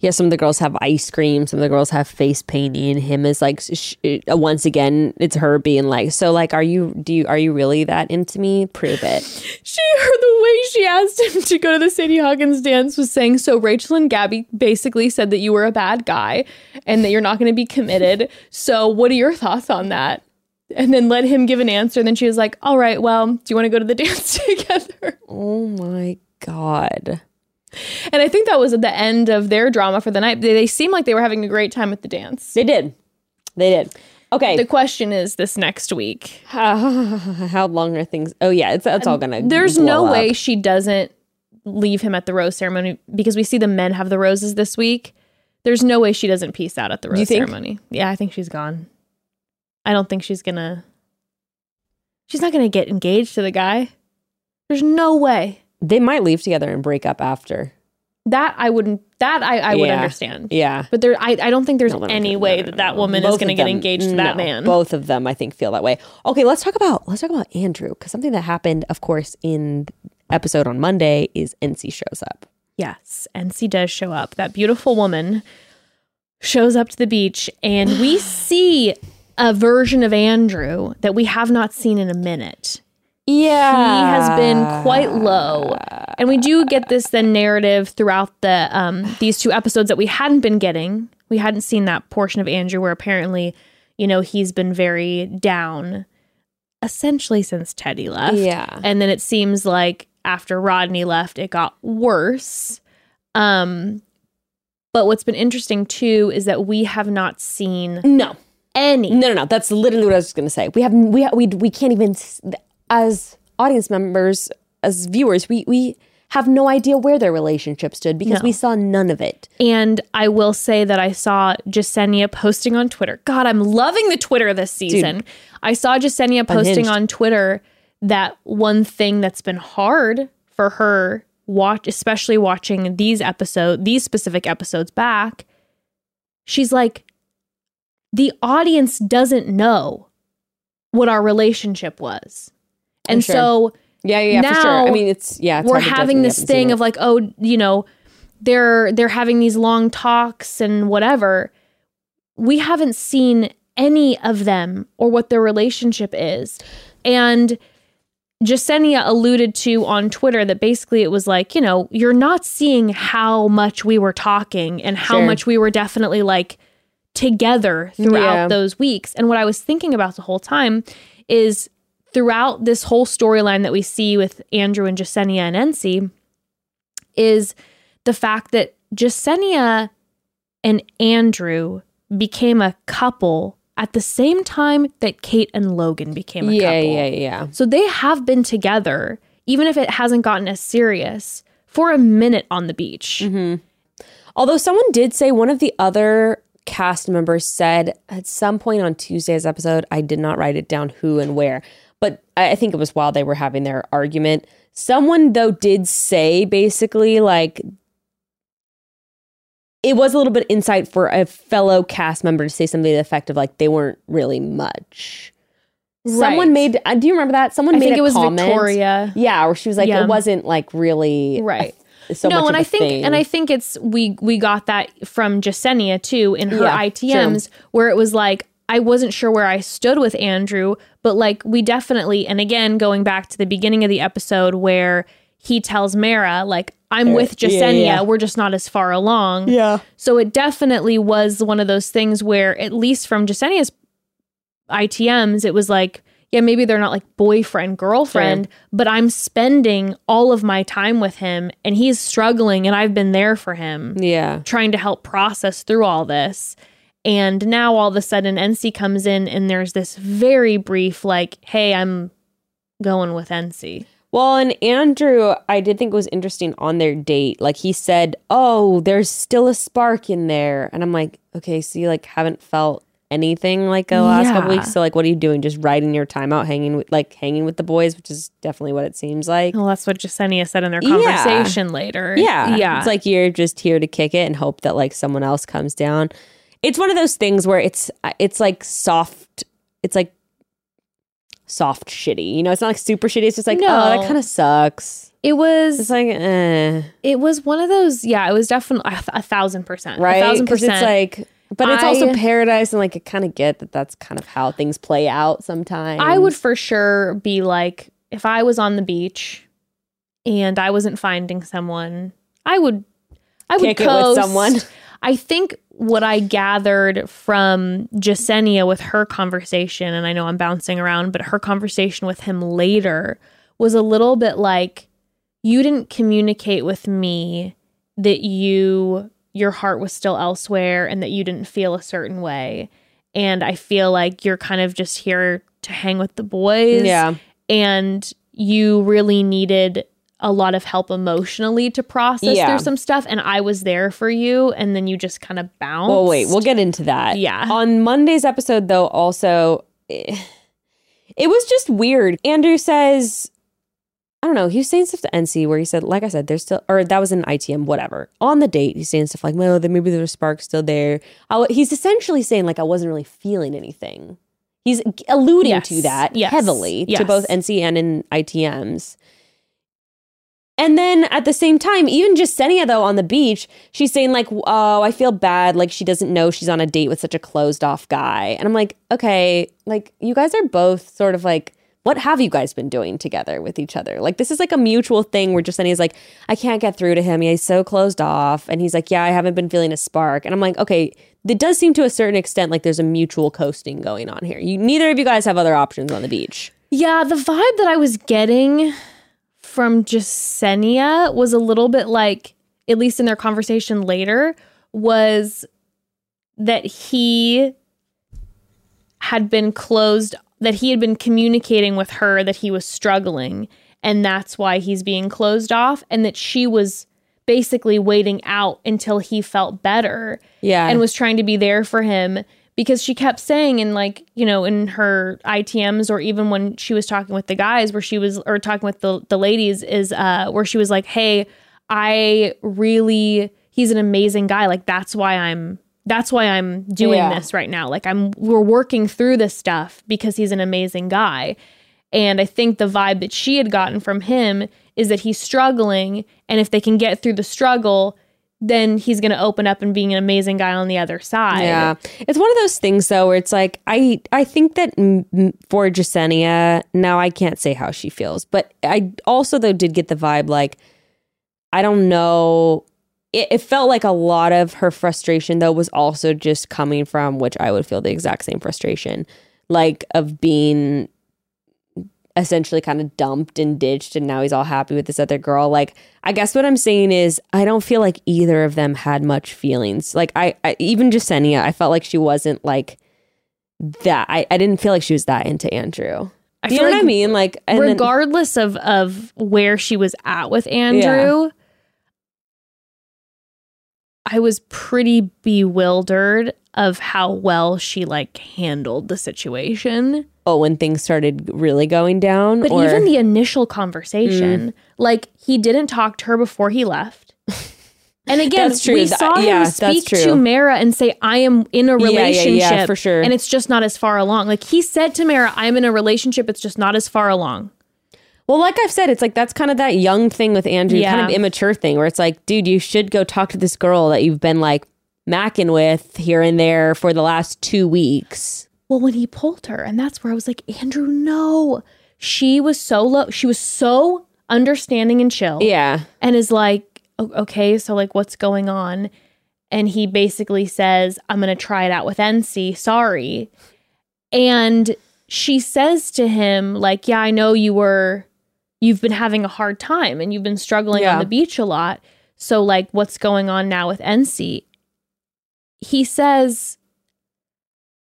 Yeah, some of the girls have ice cream. Some of the girls have face painting. And him is like sh- uh, once again, it's her being like, "So like, are you? Do you? Are you really that into me? Prove it." She heard the way she asked him to go to the Sadie Hawkins dance was saying, So Rachel and Gabby basically said that you were a bad guy and that you're not going to be committed. So what are your thoughts on that? And then let him give an answer. And then she was like, All right, well, do you want to go to the dance together? Oh my god. And I think that was at the end of their drama for the night. They, they seemed like they were having a great time at the dance. They did. They did. Okay. The question is this next week. How long are things? Oh yeah, it's that's all gonna. There's no up. way she doesn't leave him at the rose ceremony because we see the men have the roses this week. There's no way she doesn't peace out at the you rose think? ceremony. Yeah, I think she's gone. I don't think she's gonna. She's not gonna get engaged to the guy. There's no way. They might leave together and break up after. That I wouldn't. That I, I would Yeah. understand. Yeah. But there, I, I don't think there's No, any way no, no, that that no. woman Both is going to get them- engaged to that no, man. Both of them, I think, feel that way. Okay, let's talk about let's talk about Andrew because something that happened, of course, in episode on Monday is Ency shows up. Yes, Ency does show up. That beautiful woman shows up to the beach and we see a version of Andrew that we have not seen in a minute. Yeah. He has been quite low. And we do get this then narrative throughout the um these two episodes that we hadn't been getting. We hadn't seen that portion of Andrew where apparently, you know, he's been very down essentially since Teddy left. Yeah. And then it seems like after Rodney left, it got worse. Um but what's been interesting too is that we have not seen No. any No, no, no. That's literally what I was going to say. We have we ha- we we can't even as audience members, as viewers, we we have no idea where their relationship stood because No. we saw none of it. And I will say that I saw Jessenia posting on Twitter. God, I'm loving the Twitter this season. I saw Jessenia posting Unhinged. on Twitter that one thing that's been hard for her watch, especially watching these episode, these specific episodes back. She's like, the audience doesn't know what our relationship was. And sure. so Yeah, yeah, yeah for sure. I mean, it's yeah. It's we're hard to judge having this thing of like oh you know they're they're having these long talks and whatever we haven't seen any of them or what their relationship is and Jessenia alluded to on Twitter that basically it was like, you know, you're not seeing how much we were talking and how Sure. much we were definitely like together throughout Yeah. those weeks. And what I was thinking about the whole time is throughout this whole storyline that we see with Andrew and Jessenia and Ency is the fact that Jessenia and Andrew became a couple at the same time that Kate and Logan became a yeah, couple. yeah, yeah. So they have been together, even if it hasn't gotten as serious, for a minute on the beach. Mm-hmm. Although someone did say one of the other cast members said at some point on Tuesday's episode, I did not write it down who and where, but I think it was while they were having their argument. Someone though did say basically like it was a little bit insight for a fellow cast member to say something to the effect of like they weren't really much. Someone made. Uh, do you remember that? Someone I made think it was comment. Victoria. Yeah, where she was like, Yeah. it wasn't like really Right. so no, much and I think thing. and I think it's we we got that from Jessenia too in her Yeah, ITMs where it was like I wasn't sure where I stood with Andrew, but like we definitely and again going back to the beginning of the episode where he tells Mara like I'm with yeah, Jessenia, yeah. we're just not as far along. yeah. So it definitely was one of those things where, at least from Jessenia's ITMs, it was like, yeah, maybe they're not like boyfriend, girlfriend, but I'm spending all of my time with him and he's struggling and I've been there for him, Yeah. trying to help process through all this. And now all of a sudden, Ency comes in and there's this very brief, like, hey, I'm going with Ency. Well, and Andrew, I did think it was interesting on their date. Like he said, "Oh, there's still a spark in there," and I'm like, "Okay, so you like haven't felt anything like the last couple weeks. So like, what are you doing? Just riding your time out, hanging with like hanging with the boys, which is definitely what it seems like. Well, that's what Jessenia said in their Yeah. conversation later. Yeah, Yeah. It's like you're just here to kick it and hope that like someone else comes down. It's one of those things where it's it's like soft. It's like soft shitty. You know, it's not like super shitty. It's just like oh, No. that kind of sucks. it was It's like eh. It was one of those. Yeah, it was definitely a, a thousand percent. right? A thousand percent. It's like, but it's also paradise, and like I kind of get that that's kind of how things play out sometimes. I would for sure be like, if I was on the beach and I wasn't finding someone, I would, I would Kick it with someone. I think what I gathered from Jessenia with her conversation, and I know I'm bouncing around, but her conversation with him later was a little bit like, you didn't communicate with me that you your heart was still elsewhere and that you didn't feel a certain way. And I feel like you're kind of just here to hang with the boys. Yeah. And you really needed a lot of help emotionally to process Yeah. through some stuff. And I was there for you. And then you just kind of bounced. Well, wait, we'll get into that. Yeah. On Monday's episode, though, also, eh, it was just weird. Andrew says, I don't know, he was saying stuff to Ency where he said, like I said, there's still, or that was an ITM, whatever. On the date, he's saying stuff like, well, then maybe there's a spark still there. I he's essentially saying, like, I wasn't really feeling anything. He's alluding Yes. to that Yes. heavily Yes. to both Ency and in ITMs. And then at the same time, even Jessenia though on the beach, she's saying like, "Oh, I feel bad. Like she doesn't know she's on a date with such a closed off guy." And I'm like, "Okay, like you guys are both sort of like what have you guys been doing together with each other? Like this is like a mutual thing where Jessenia's like, I can't get through to him. He's so closed off. And he's like, Yeah, I haven't been feeling a spark. And I'm like, okay, it does seem to a certain extent like there's a mutual coasting going on here. You neither of you guys have other options on the beach. Yeah, the vibe that I was getting from Jessenia was a little bit like, at least in their conversation later, was that he had been closed, that he had been communicating with her that he was struggling, and that's why he's being closed off, and that she was basically waiting out until he felt better Yeah. and was trying to be there for him because she kept saying in like you know in her ITMs or even when she was talking with the guys where she was or talking with the the ladies is uh where she was like hey I really he's an amazing guy. Like that's why I'm that's why I'm doing Yeah. this right now. Like I'm we're working through this stuff because he's an amazing guy. And I think the vibe that she had gotten from him is that he's struggling and if they can get through the struggle then he's going to open up and being an amazing guy on the other side. Yeah, it's one of those things though where it's like I I think that for Jessenia now I can't say how she feels, but I also though did get the vibe like I don't know. It, it felt like a lot of her frustration though was also just coming from which I would feel the exact same frustration, like of being essentially kind of dumped and ditched and now he's all happy with this other girl. Like i guess what i'm saying is i don't feel like either of them had much feelings. Like i, I even Jessenia, i felt like she wasn't like that I, I didn't feel like she was that into andrew. I you feel know what i mean? Like and then- regardless of of where she was at with Andrew, I was pretty bewildered of how well she like handled the situation. oh when things started really going down But or even the initial conversation, mm. like he didn't talk to her before he left. And again, true. we saw yeah, him that's speak true. to Mara and say, I am in a Yeah, yeah, yeah, relationship. for sure. And it's just not as far along. Like he said to Mara, I'm in a relationship, it's just not as far along. Well, like I've said, it's like that's kind of that young thing with Andrew, kind of immature thing where it's like, dude, you should go talk to this girl that you've been like macking with here and there for the last two weeks. Well, when he pulled her, and that's where I was like, Andrew, no. She was so low. She was so understanding and chill. Yeah. And is like, okay, so like, what's going on? And he basically says, I'm going to try it out with Ency. Sorry. And she says to him, like, yeah, I know you were, you've been having a hard time and you've been struggling Yeah. on the beach a lot. So, like, what's going on now with Ency? He says,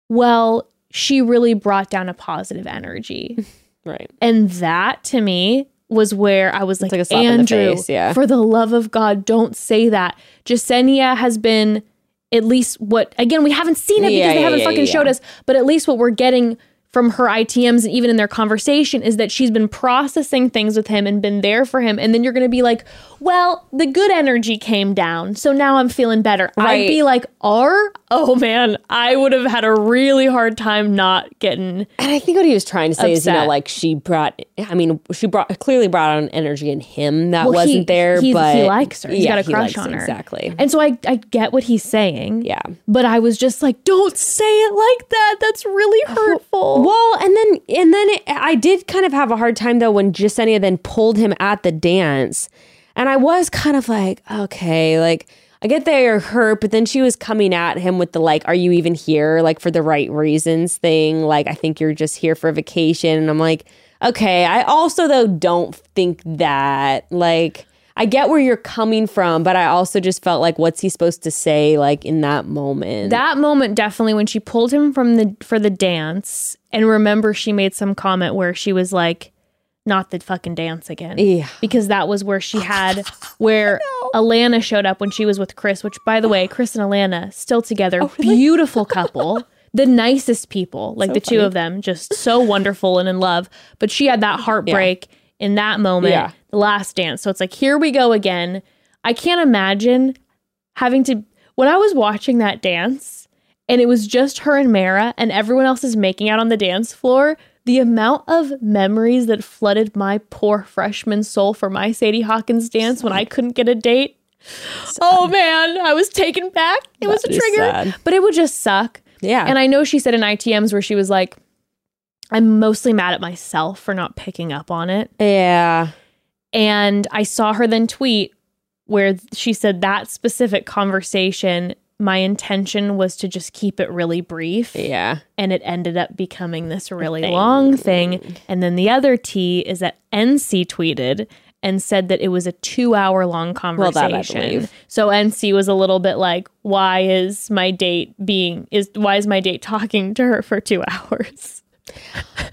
well, she really brought down a positive energy. Right. And that to me was where I was like, like Andrew, face, yeah. for the love of God, don't say that. Jessenia has been at least what again, we haven't seen it Yeah, because they haven't yeah, fucking yeah. showed us, but at least what we're getting from her ITMs and even in their conversation is that she's been processing things with him and been there for him. And then you're gonna be like, Well, the good energy came down, so now I'm feeling better. I'd be like, R? Oh man, I would have had a really hard time not getting And I think what he was trying to say is, you know, like she brought, I mean, she brought clearly brought on energy in him that Well, wasn't he- there, he- but he likes her. He's Yeah, got a crush on her. Exactly. And so I, I get what he's saying. Yeah. But I was just like, don't say it like that. That's really hurtful. Well, and then and then it, I did kind of have a hard time though when Jessenia then pulled him at the dance, and I was kind of like, okay, like I get they are hurt, but then she was coming at him with the like, "Are you even here? Like for the right reasons?" thing. Like I think you're just here for vacation, and I'm like, okay. I also though don't think that like. I get where you're coming from, but I also just felt like, what's he supposed to say, like in that moment? that moment definitely when she pulled him from the for the dance and remember she made some comment where she was like not the fucking dance again. Yeah. because that was where she had where alana showed up when she was with chris which by the way chris and alana still together Oh, beautiful couple the nicest people like the two of them just so wonderful and in love but she had that heartbreak in that moment Yeah. the last dance so it's like here we go again i can't imagine having to when I was watching that dance and it was just her and Mara and everyone else is making out on the dance floor, the amount of memories that flooded my poor freshman soul for my Sadie Hawkins dance when I couldn't get a date. Oh man, I was taken back. It was a trigger, sad. but it would just suck. Yeah. And I know she said in ITMs where she was like, I'm mostly mad at myself for not picking up on it. yeah. And I saw her then tweet where she said that specific conversation, my intention was to just keep it really brief. Yeah. And it ended up becoming this really long thing. And then the other T is that Ency tweeted and said that it was a two hour long Well, conversation. believe. so Ency was a little bit like, why is my date being is why is my date talking to her for two hours?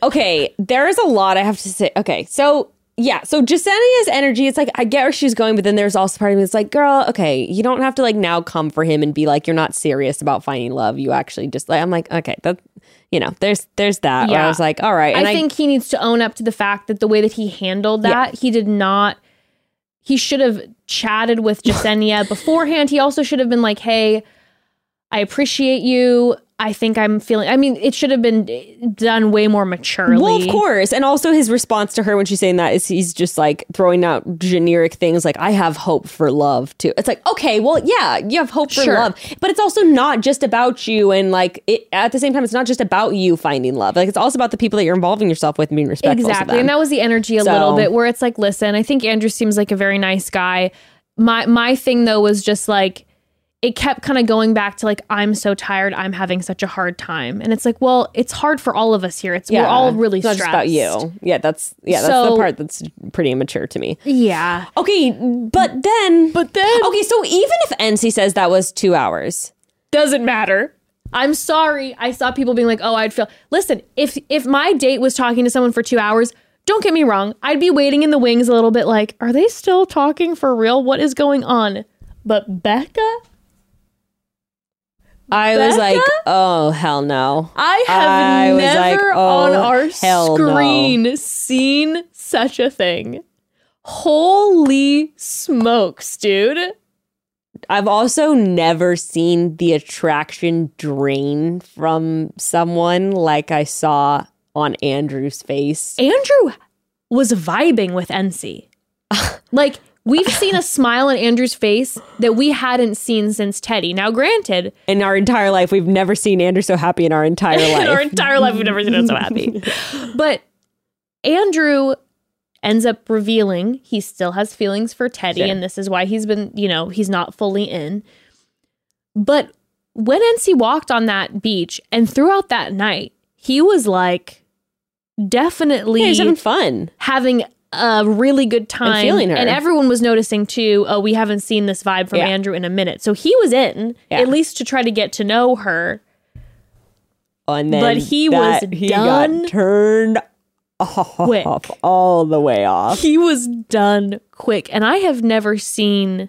Okay, there is a lot I have to say. Okay, so yeah, so Jessenia's energy, it's like I get where she's going, but then there's also part of me that's like, girl, okay, you don't have to like now come for him and be like, you're not serious about finding love. You actually just like I'm like, okay, that you know, there's there's that. Where I was like, all right. And I think he needs to own up to the fact that the way that he handled that, he did not. He should have chatted with Jessenia beforehand. He also should have been like, "Hey, I appreciate you. I think I'm feeling." I mean, it should have been done way more maturely. Well, of course. And also his response to her when she's saying that is he's just like throwing out generic things like, I have hope for love too. It's like, okay, well, yeah, you have hope for Sure. love. But it's also not just about you. And like, it, at the same time, it's not just about you finding love. Like, it's also about the people that you're involving yourself with and being respectful. to Exactly. And that was the energy a So- little bit where it's like, listen, I think Andrew seems like a very nice guy. My my thing though was just like it kept kind of going back to like I'm so tired, I'm having such a hard time. And it's like, well, it's hard for all of us here. It's we're all really it's not stressed. just about you. Yeah, that's yeah, that's the part that's pretty immature to me. Yeah. Okay, but then But then Okay, so even if Ency says that was two hours, doesn't matter. I'm sorry. I saw people being like, "Oh, I'd feel." Listen, if if my date was talking to someone for 2 hours, don't get me wrong, I'd be waiting in the wings a little bit like, "Are they still talking for real? What is going on?" But Becca, I was like, oh hell no. I have I was like, never oh, on our hell no. screen seen such a thing. Holy smokes, dude. I've also never seen the attraction drain from someone like I saw on Andrew's face. Andrew was vibing with Ency. like we've seen a smile on Andrew's face that we hadn't seen since Teddy. Now, granted, In our entire life, we've never seen Andrew so happy in our entire in our life. entire life we've never seen him so happy. But Andrew ends up revealing he still has feelings for Teddy, Sure. and this is why he's been, you know, he's not fully in. But when Ency walked on that beach and throughout that night, he was like definitely Yeah, he's having fun. having a really good time feeling her. and everyone was noticing too oh we haven't seen this vibe from Yeah. andrew in a minute so he was in Yeah. at least to try to get to know her And then But he was he done got turned off quick. all the way off. he was done quick and i have never seen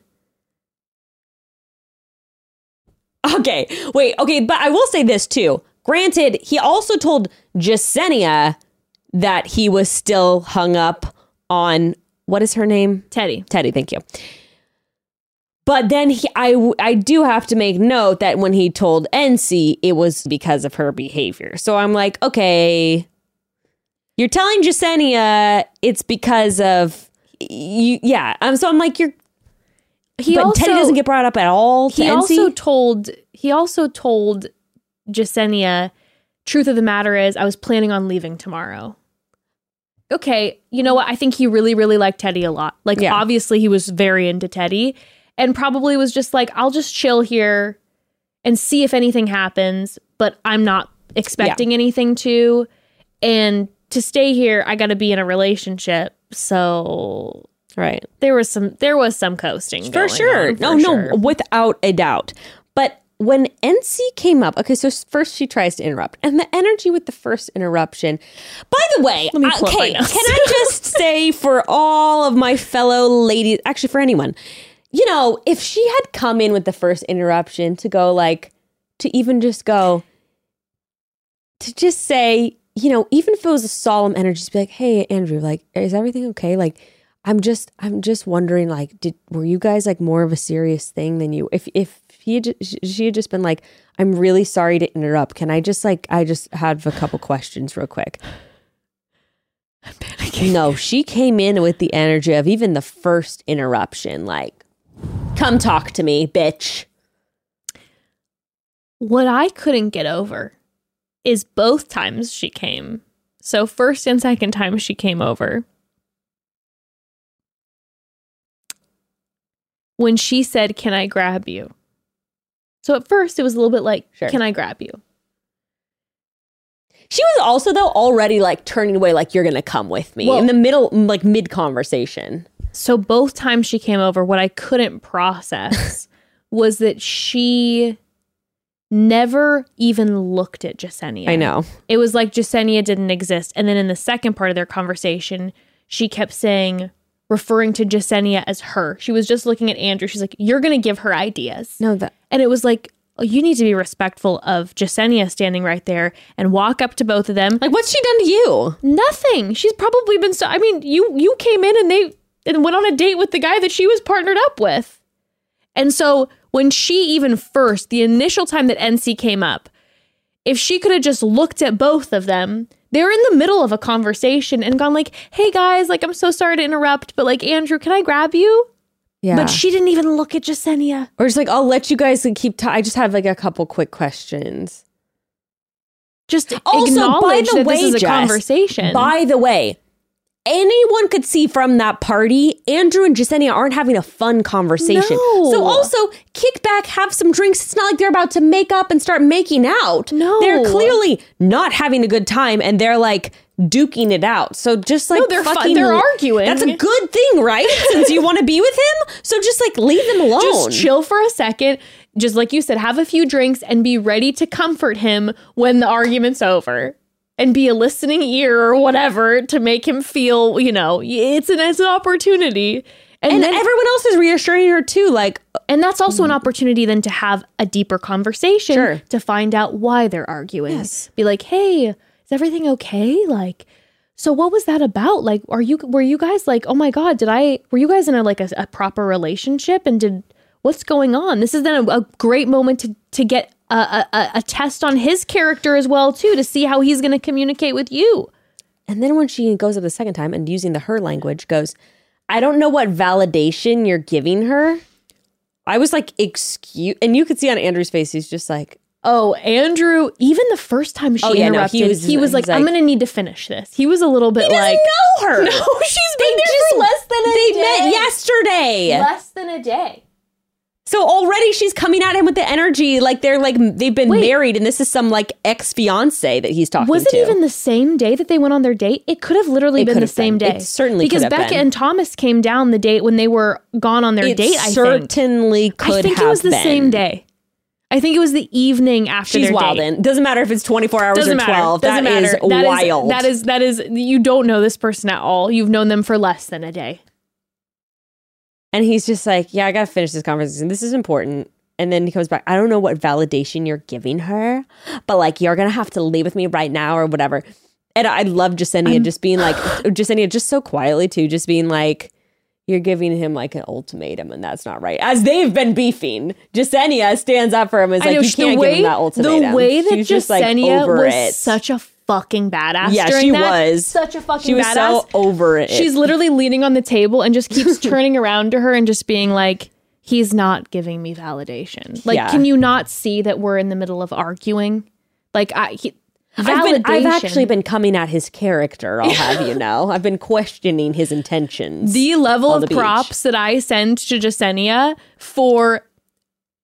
Okay, wait, okay, but I will say this too. Granted, he also told Jessenia that he was still hung up on what is her name? teddy Teddy, thank you. But then he, I, I do have to make note that when he told Ency, it was because of her behavior. So I'm like, okay, you're telling Jessenia it's because of you. Yeah. Um, so I'm like, you're, he but also Teddy doesn't get brought up at all. He Ency? also told he also told Jessenia, truth of the matter is I was planning on leaving tomorrow. Okay, you know what? I think he really, really liked Teddy a lot. Like Yeah. obviously he was very into Teddy and probably was just like, I'll just chill here and see if anything happens, but I'm not expecting anything to. And to stay here, I gotta be in a relationship. So right. there was some there was some coasting. For going sure. on, for no, no, without a doubt. When Ency came up, okay, so first she tries to interrupt, and the energy with the first interruption. By the way, Let me uh, pull okay, can. I just say for all of my fellow ladies, actually for anyone, you know, if she had come in with the first interruption to go like, to even just go, to just say, you know, even if it was a solemn energy, just be like, hey, Andrew, like, is everything okay? Like, I'm just, I'm just wondering, like, did were you guys like more of a serious thing than you? If if he had, she had just been like, I'm really sorry to interrupt. Can I just like, I just have a couple questions real quick. No, she came in with the energy of even the first interruption, like, come talk to me, bitch. What I couldn't get over is both times she came. So, first and second time she came over. When she said, Can I grab you? So, at first, it was a little bit like, Sure. Can I grab you? She was also, though, already like turning away, like, you're going to come with me Well- in the middle, like mid conversation. So, both times she came over, what I couldn't process was that she never even looked at Jessenia. I know. It was like Jessenia didn't exist. And then in the second part of their conversation, she kept saying, referring to Jessenia as her. She was just looking at Andrew. She's like, You're going to give her ideas. No, that. And it was like, oh, You need to be respectful of Jessenia standing right there and walk up to both of them. Like, what's she done to you? Nothing. She's probably been so. I mean, you you came in and they and went on a date with the guy that she was partnered up with. And so when she even first, the initial time that Ency came up, if she could have just looked at both of them, they're in the middle of a conversation and gone like, "Hey guys, like I'm so sorry to interrupt, but like Andrew, can I grab you?" Yeah. But she didn't even look at Jessenia. or just like, I'll let you guys keep. T- I just have like a couple quick questions. Just Also, by the way, this is a Jess, conversation. By the way, anyone could see from that party, Andrew and Jessenia aren't having a fun conversation. No. So also kick back, have some drinks. It's not like they're about to make up and start making out. No. They're clearly not having a good time and they're like duking it out. So just like they're fun- fucking they're arguing. That's a good thing, right? Since you want to be with him. So just like leave them alone. just chill for a second. Just like you said, have a few drinks and be ready to comfort him when the argument's over. And be a listening ear or whatever to make him feel, you know, it's an it's an opportunity. And, and then, everyone else is reassuring her too, like and that's also an opportunity then to have a deeper conversation Sure. to find out why they're arguing. Yes. Be like, hey, is everything okay? Like, so what was that about? Like, are you were you guys like, oh my god, did I were you guys in a like a, a proper relationship? And did what's going on? This is then a, a great moment to to get a, a, a- a test on his character as well too to see how he's going to communicate with you. And then when she goes up the second time and using the her language goes, I don't know what validation you're giving her. I was like, excuse, and you could see on Andrew's face, he's just like, Oh, Andrew! Even the first time she Oh, yeah, no, he interrupted, was- he was, like, like- "I'm going to need to finish this." He was a little bit like, know her. No, she's been there just- for less than a they day. met yesterday. less than a day. So already she's coming at him with the energy like they're like they've been Wait. married and this is some like ex fiance that he's talking Was to. Was it even the same day that they went on their date? It could have literally It been the same been. day. It certainly because could have Becca been. and Thomas came down the date when they were gone on their It date. I think. certainly could I think it was the been. same day. I think it was the evening after She's wild in. Doesn't matter if it's 24 hours Doesn't or matter. 12. Doesn't That is matter. That is- wild. that is that is you don't know this person at all. You've known them for less than a day. And he's just like, yeah, I got to finish this conversation. This is important. And then he comes back. I don't know what validation you're giving her, but like, you're going to have to leave with me right now or whatever. And I love Jessenia just being like, Jessenia just so quietly too, just being like, you're giving him like an ultimatum and that's not right. As they've been beefing, Jessenia stands up for him and is like, know you can't give him that ultimatum. The way that She's just like over was it. such a fucking badass. Yeah, during she that. was. such a fucking she was badass. so over it. She's literally leaning on the table and just keeps turning around to her and just being like, "He's not giving me validation. Like, Yeah. can you not see that we're in the middle of arguing? Like, I he, I've, been, I've actually been coming at his character, I'll have you know. I've been questioning his intentions. the level of the props that I send to Jessenia for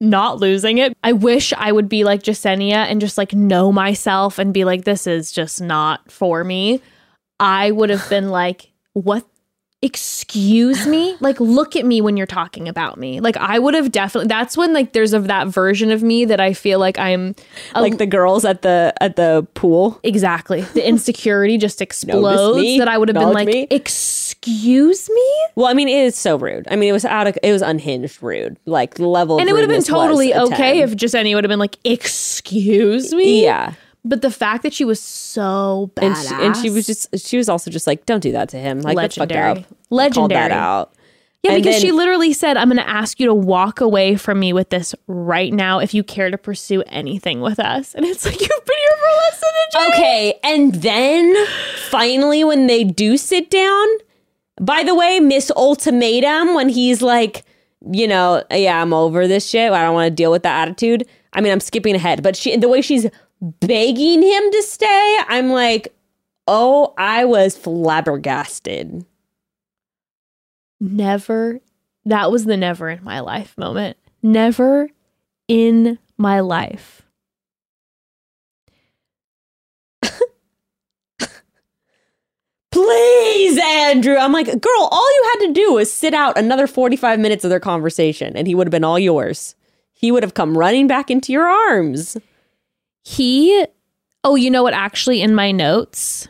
not losing it. I wish I would be like Jessenia and just like know myself and be like, this is just not for me. I would have been like, what? Excuse me? Like, look at me when you're talking about me. Like, I would have definitely. That's when like there's of that version of me that I feel like I'm a like the girls at the at the pool. Exactly. The insecurity just explodes me. that I would have been like, me. excuse me? Well, I mean, it is so rude. I mean, it was out of it was unhinged rude. Like level, of And it would have been totally okay 10. if any would have been like, excuse me? yeah. But the fact that she was so And she, and she was just she was also just like, don't do that to him. Like Legendary. fucked up. Called Legendary. that out. Yeah, And because she literally said, I'm going to ask you to walk away from me with this right now if you care to pursue anything with us. And it's like, you've been here for less than a day. Okay, and then finally, when they do sit down, by the way, Miss Ultimatum, when he's like, you know, yeah, I'm over this shit. I don't want to deal with that attitude. I mean, I'm skipping ahead, but she, the way she's begging him to stay, I'm like, oh, I was flabbergasted. Never, that was the never in my life moment. Never in my life. Please, Andrew. I'm like, girl, all you had to do was sit out another 45 minutes of their conversation and he would have been all yours. He would have come running back into your arms. He, oh, you know what? Actually, in my notes,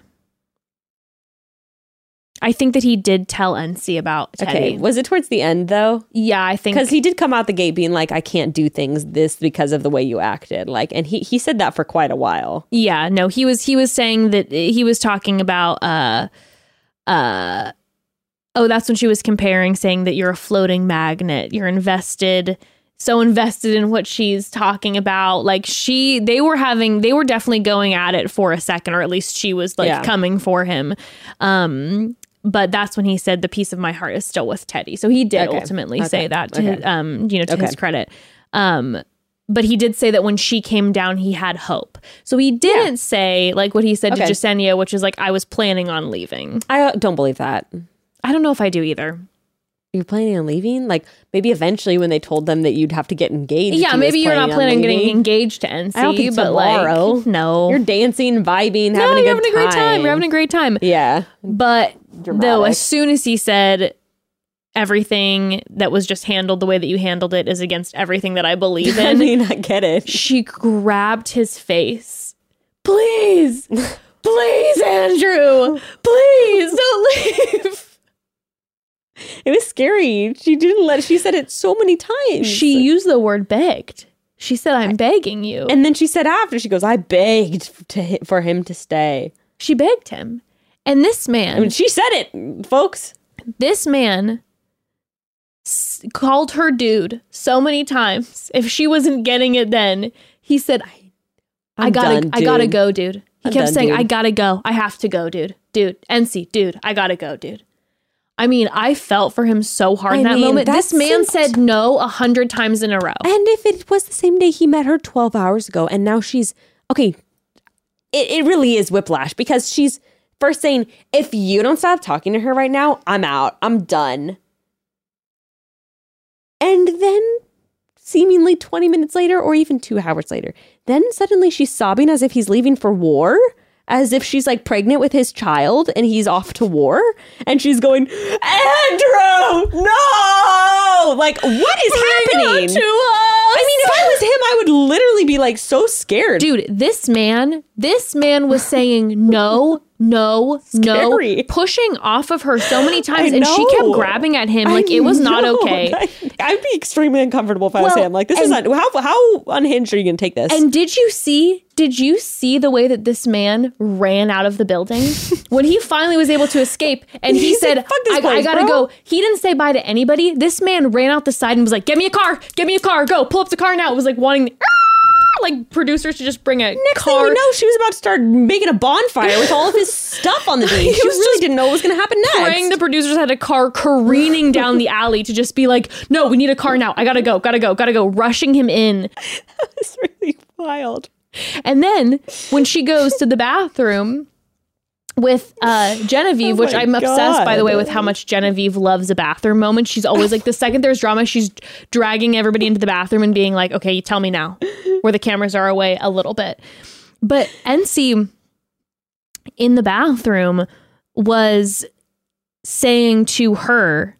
I think that he did tell Ency about Teddy. Okay. Was it towards the end though? Yeah, I think Because he did come out the gate being like, I can't do things this because of the way you acted. Like, and he, he said that for quite a while. Yeah, no, he was he was saying that he was talking about uh uh oh, that's when she was comparing saying that you're a floating magnet. You're invested so invested in what she's talking about. Like she they were having they were definitely going at it for a second or at least she was like Yeah. coming for him. Um but that's when he said the piece of my heart is still with Teddy. So he did Okay. ultimately Okay. say that to Okay. his, um you know to his credit. Um but he did say that when she came down, he had hope. So he didn't say like what he said to Jessenia, which is like, I was planning on leaving. I uh, don't believe that. I don't know if I do either. You're planning on leaving? Like, maybe eventually when they told them that you'd have to get engaged. yeah, maybe you're not planning on getting engaged to Ency, I don't think but tomorrow. like, no. You're dancing, vibing, no, having a you're having a great time. You're having a great time. Yeah. But though, as soon as he said everything that was just handled the way that you handled it is against everything that I believe in. I mean, I get it. she grabbed his face. Please, please, Andrew, please don't leave. It was scary. She didn't let. She said it so many times. She used the word begged. She said, I'm begging you. and then she said after she goes, "I begged to for him to stay." she begged him. And this man, I mean, she said it, folks. this man s- called her dude so many times. If she wasn't getting it then, he said, I, I gotta, done, I gotta go, dude. He I'm kept done, saying, dude. I gotta go. I have to go, dude. Dude, Ency, dude, I gotta go, dude. I mean, I felt for him so hard I in that mean, moment. This man said no a hundred times in a row. And if it was the same day he met her 12 hours ago and now she's okay, it, it really is whiplash because she's first saying, if you don't stop talking to her right now, I'm out. I'm done. And then seemingly 20 minutes later or even two hours later, then suddenly she's sobbing as if he's leaving for war. As if she's like pregnant with his child and he's off to war. And she's going, Andrew, no! Like, what is happening? to us I mean, if I was him, I would literally be like so scared. Dude, this man, this man was saying no, no, Scary. no, pushing off of her so many times, and she kept grabbing at him I like it was not okay. I, I'd be extremely uncomfortable if I was Well, him. Like, this and- is not how how unhinged are you going to take this? And did you see? Did you see the way that this man ran out of the building when he finally was able to escape? And he, He said, "Fuck this I, I gotta bro." go." He didn't say bye to anybody. This man ran out the side and was like, "Get me a car! Get me a car! Go! Pull up the car now!" It was like wanting, like producers to just bring a Next thing car. we know, she was about to start making a bonfire with all of his stuff on the beach. She really didn't know what was going to happen next. praying the producers had a car careening down the alley to just be like, no, we need a car now. I gotta go, gotta go, gotta go, rushing him in. that was really wild. And then when she goes to the bathroom with uh, Genevieve, Oh which I'm obsessed, by the way, with how much Genevieve loves a bathroom moment. She's always like, the second there's drama, she's dragging everybody into the bathroom and being like, okay, you tell me now, where the cameras are away a little bit. But Ency in the bathroom was saying to her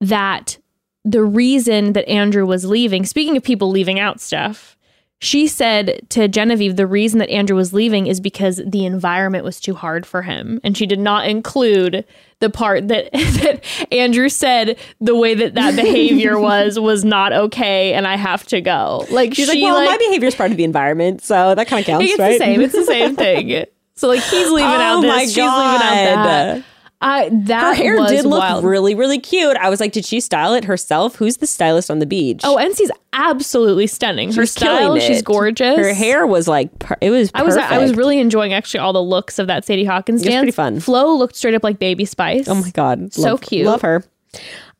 that the reason that Andrew was leaving, speaking of people leaving out stuff, she said to Genevieve, the reason that Andrew was leaving is because the environment was too hard for him. And she did not include the part that, that Andrew said the way that that behavior was, was not okay and I have to go. Like, She's she, like, well, like, my behavior is part of the environment, so that kind of counts, it's right? the same. It's the same thing. So, like, he's leaving oh out this, my she's leaving out that. I that Her hair did look wild. really, really cute. I was like, did she style it herself? Who's the stylist on the beach? Oh, Ency's absolutely stunning. Her She's style, she's gorgeous. Her hair was like, per- it was. I was I was really enjoying actually all the looks of that Sadie Hawkins It was dance. pretty fun. Flo looked straight up like Baby Spice. Oh my god, So Love- cute. Love her.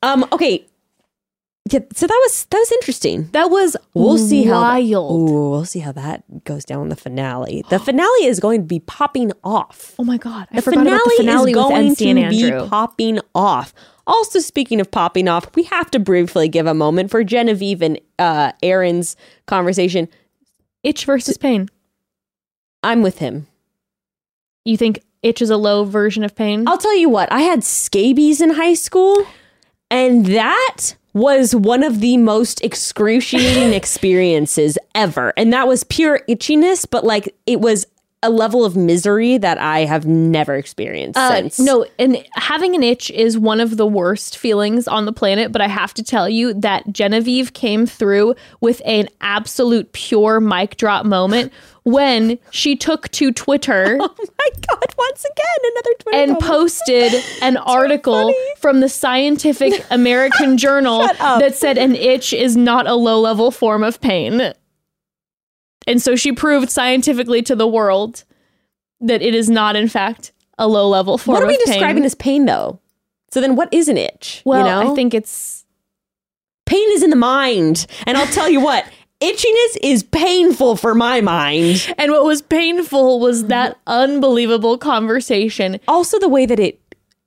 Um. Okay. Yeah. So that was that was interesting. That was We'll see how. that- wild. Ooh, we'll see how that goes down in the finale. The finale is going to be popping off. Oh my god, I The forgot about the finale is going to Andrew. be popping off. Also, speaking of popping off, we have to briefly give a moment for Genevieve and uh, Aaron's conversation. Itch versus pain. I'm with him. You think itch is a low version of pain? I'll tell you what, I had scabies in high school, and that was one of the most excruciating experiences ever. And that was pure itchiness, but like it was a level of misery that I have never experienced Uh, since. no, and having an itch is one of the worst feelings on the planet. But I have to tell you that Genevieve came through with an absolute pure mic drop moment when she took to Twitter Oh my God, once again, another Twitter and moment. posted an article from the Scientific American Journal that said an itch is not a low level form of pain. And so she proved scientifically to the world that it is not, in fact, a low level form What are we of pain. describing as pain, though? So then, what is an itch? Well, you know? I think it's pain is in the mind, and I'll tell you what, itchiness is painful for my mind. and what was painful was mm-hmm. that unbelievable conversation. Also, the way that it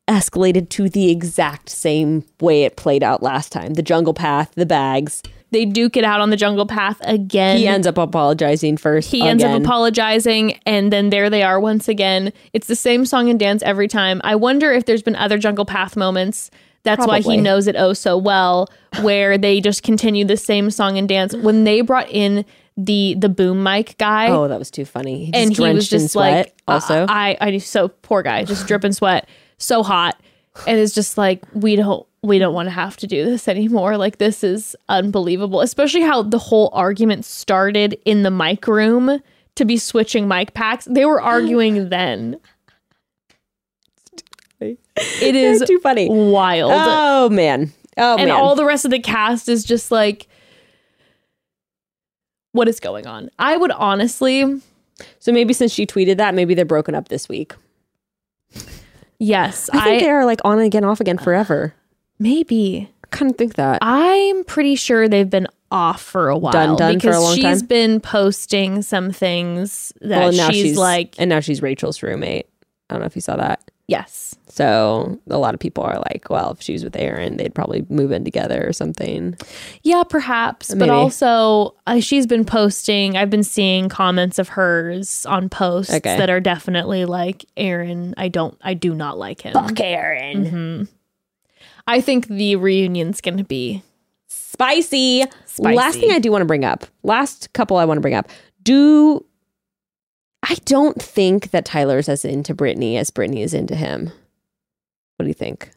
escalated to the exact same way it played out last time the jungle path, the bags. They duke it out on the jungle path again. He ends up apologizing first. He ends up apologizing, and then there they are once again. It's the same song and dance every time. I wonder if there's been other Jungle Path moments. That's why he knows it oh so well, where they just continue the same song and dance. When they brought in the the boom mic guy, Oh, that was too funny. He just and he was just like, also. I, I, I so poor guy, just dripping sweat, so hot, and it's just like we don't, we don't want to have to do this anymore. Like this is unbelievable, especially how the whole argument started in the mic room to be switching mic packs. They were arguing then. It is too funny. wild, Oh man. Oh and man. all the rest of the cast is just like. What is going on? I would honestly, so maybe since she tweeted that, maybe they're broken up this week. yes, I think I, they are like on again, off again forever. maybe. I kind of think that. I'm pretty sure they've been off for a while Done, done for a because long she's time? been posting some things that well, now she's, like, and now she's Rachel's roommate. I don't know if you saw that. yes, So a lot of people are like, well, if she was with Aaron, they'd probably move in together or something. yeah, perhaps, Maybe. but also uh, she's been posting. I've been seeing comments of hers on posts Okay. that are definitely like, Aaron, I don't, I do not like him. Fuck Aaron. Mhm. I think the reunion's going to be Spicy. Spicy. Last thing I do want to bring up. Last couple I want to bring up. Do I don't think that Tyler's as into Brittany as Brittany is into him. What do you think?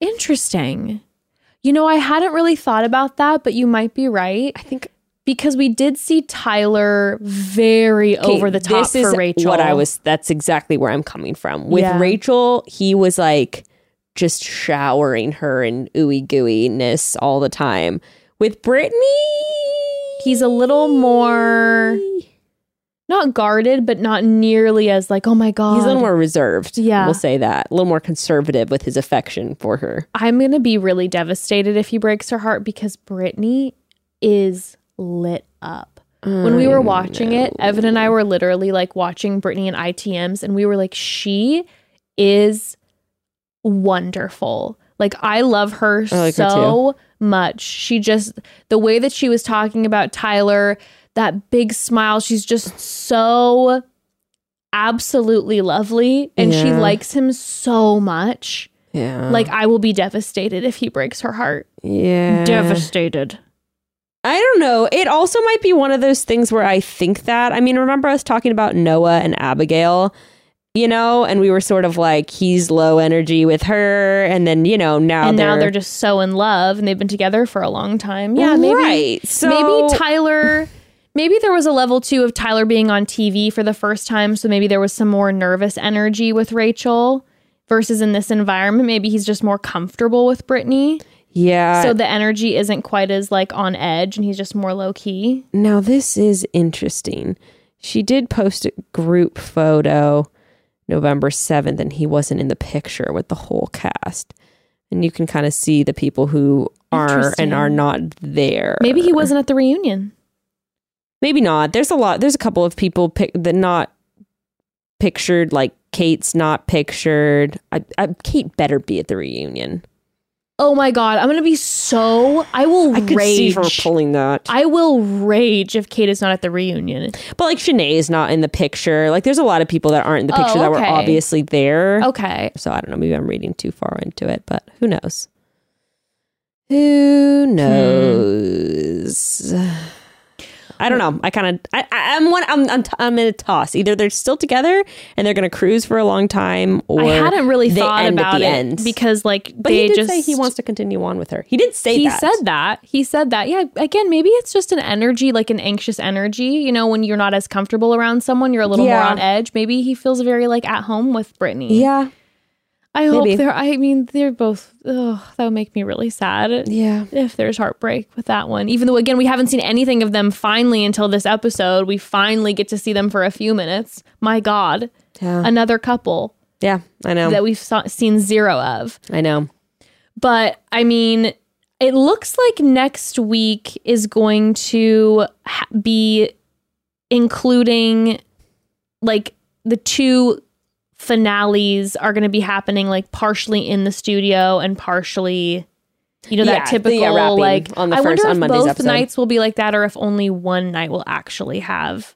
interesting. You know, I hadn't really thought about that, but you might be right. I think because we did see Tyler very Okay, over the top this is for Rachel. What I was that's exactly where I'm coming from. With Yeah. Rachel, he was like just showering her in ooey gooeyness all the time. With Brittany, he's a little more not guarded, but not nearly as like, oh my god. he's a little more reserved. Yeah. We'll say that. A little more conservative with his affection for her. I'm gonna be really devastated if he breaks her heart because Brittany is lit up. When we were mm, watching it, Evan and I were literally like watching Brittany and ITMs, and we were like, she is wonderful. Like, I love her I like her so much. She just, the way that she was talking about Tyler, that big smile, she's just so absolutely lovely. And she likes him so much. Yeah. Like, I will be devastated if he breaks her heart. yeah. Devastated. I don't know. It also might be one of those things where I think that. I mean, remember us talking about Noah and Abigail, you know, and we were sort of like he's low energy with her, and then you know now and they're, now they're just so in love and they've been together for a long time. Yeah, maybe right. So maybe Tyler maybe there was a level 2 of Tyler being on TV for the first time, so maybe there was some more nervous energy with Rachel versus in this environment, maybe he's just more comfortable with Brittany. Yeah. so the energy isn't quite as like on edge and he's just more low key. Now, this is interesting. She did post a group photo November 7th, and he wasn't in the picture with the whole cast. And you can kind of see the people who are and are not there. Maybe he wasn't at the reunion. Maybe not. There's a lot. There's a couple of people pic- that not pictured. Like Kate's not pictured. I, I, Kate better be at the reunion. Oh my god, I'm gonna be so I will I could rage. see her pulling that. I will rage if Kate is not at the reunion. But like Shanae is not in the picture. Like there's a lot of people that aren't in the Oh, picture that were obviously there. Okay. So I don't know. Maybe I'm reading too far into it, but who knows? Who hmm. knows? I don't know. I kind of, I, I- I'm one. I'm, I'm, t- I'm in a toss. Either they're still together and they're going to cruise for a long time, or I hadn't really thought about the it end. because like But they he did just say he wants to continue on with her. He didn't say he that. said that. He said that. Yeah, again, maybe it's just an energy, like an anxious energy. You know, when you're not as comfortable around someone, you're a little Yeah. more on edge. Maybe he feels very like at home with Brittany. Yeah, I hope they're. I mean, they're both. Ugh, that would make me really sad. yeah. If there's heartbreak with that one, even though again we haven't seen anything of them finally until this episode, we finally get to see them for a few minutes. My God, Yeah. another couple Yeah, I know. that we've saw, seen zero of. I know. But I mean, it looks like next week is going to ha- be including like the two finales are going to be happening like partially in the studio and partially you know Yeah, that the- uh, typical yeah, wrapping like on the I first- wonder on if Monday's both episode. nights will be like that or if only one night will actually have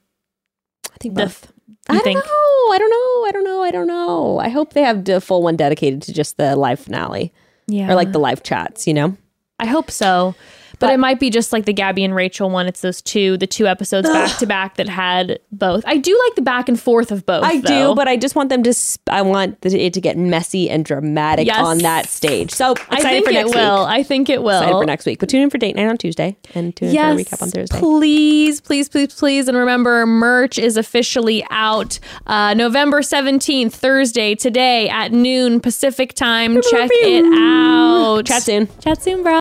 I think both. you I don't think know. I don't know. I don't know. I don't know. I hope they have the full one dedicated to just the live finale yeah or like the live chats. You know. I hope so. But, it might be just like the Gabby and Rachel one. It's those two, the two episodes back to back that had both. I do like the back and forth of both. I though. do, but I just want them to. Sp- I want it to get messy and dramatic Yes. on that stage. So excited I think for it will. week. I think it will. Excited for next week. But tune in for date night on Tuesday and tune in Yes, for a recap on Thursday. please, please, please, please, and remember, merch is officially out uh, November seventeenth, Thursday, today at noon Pacific time. Check it out. Chat soon. Chat soon, bro.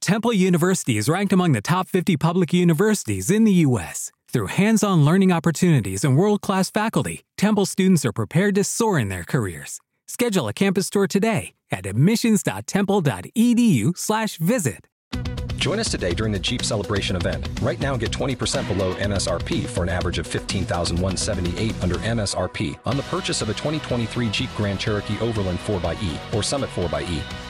Temple University is ranked among the top 50 public universities in the U.S. Through hands on learning opportunities and world class faculty, Temple students are prepared to soar in their careers. Schedule a campus tour today at admissions.temple.edu/slash visit. Join us today during the Jeep Celebration event. Right now, get 20% below MSRP for an average of 15178 under MSRP on the purchase of a 2023 Jeep Grand Cherokee Overland 4xE or Summit 4xE.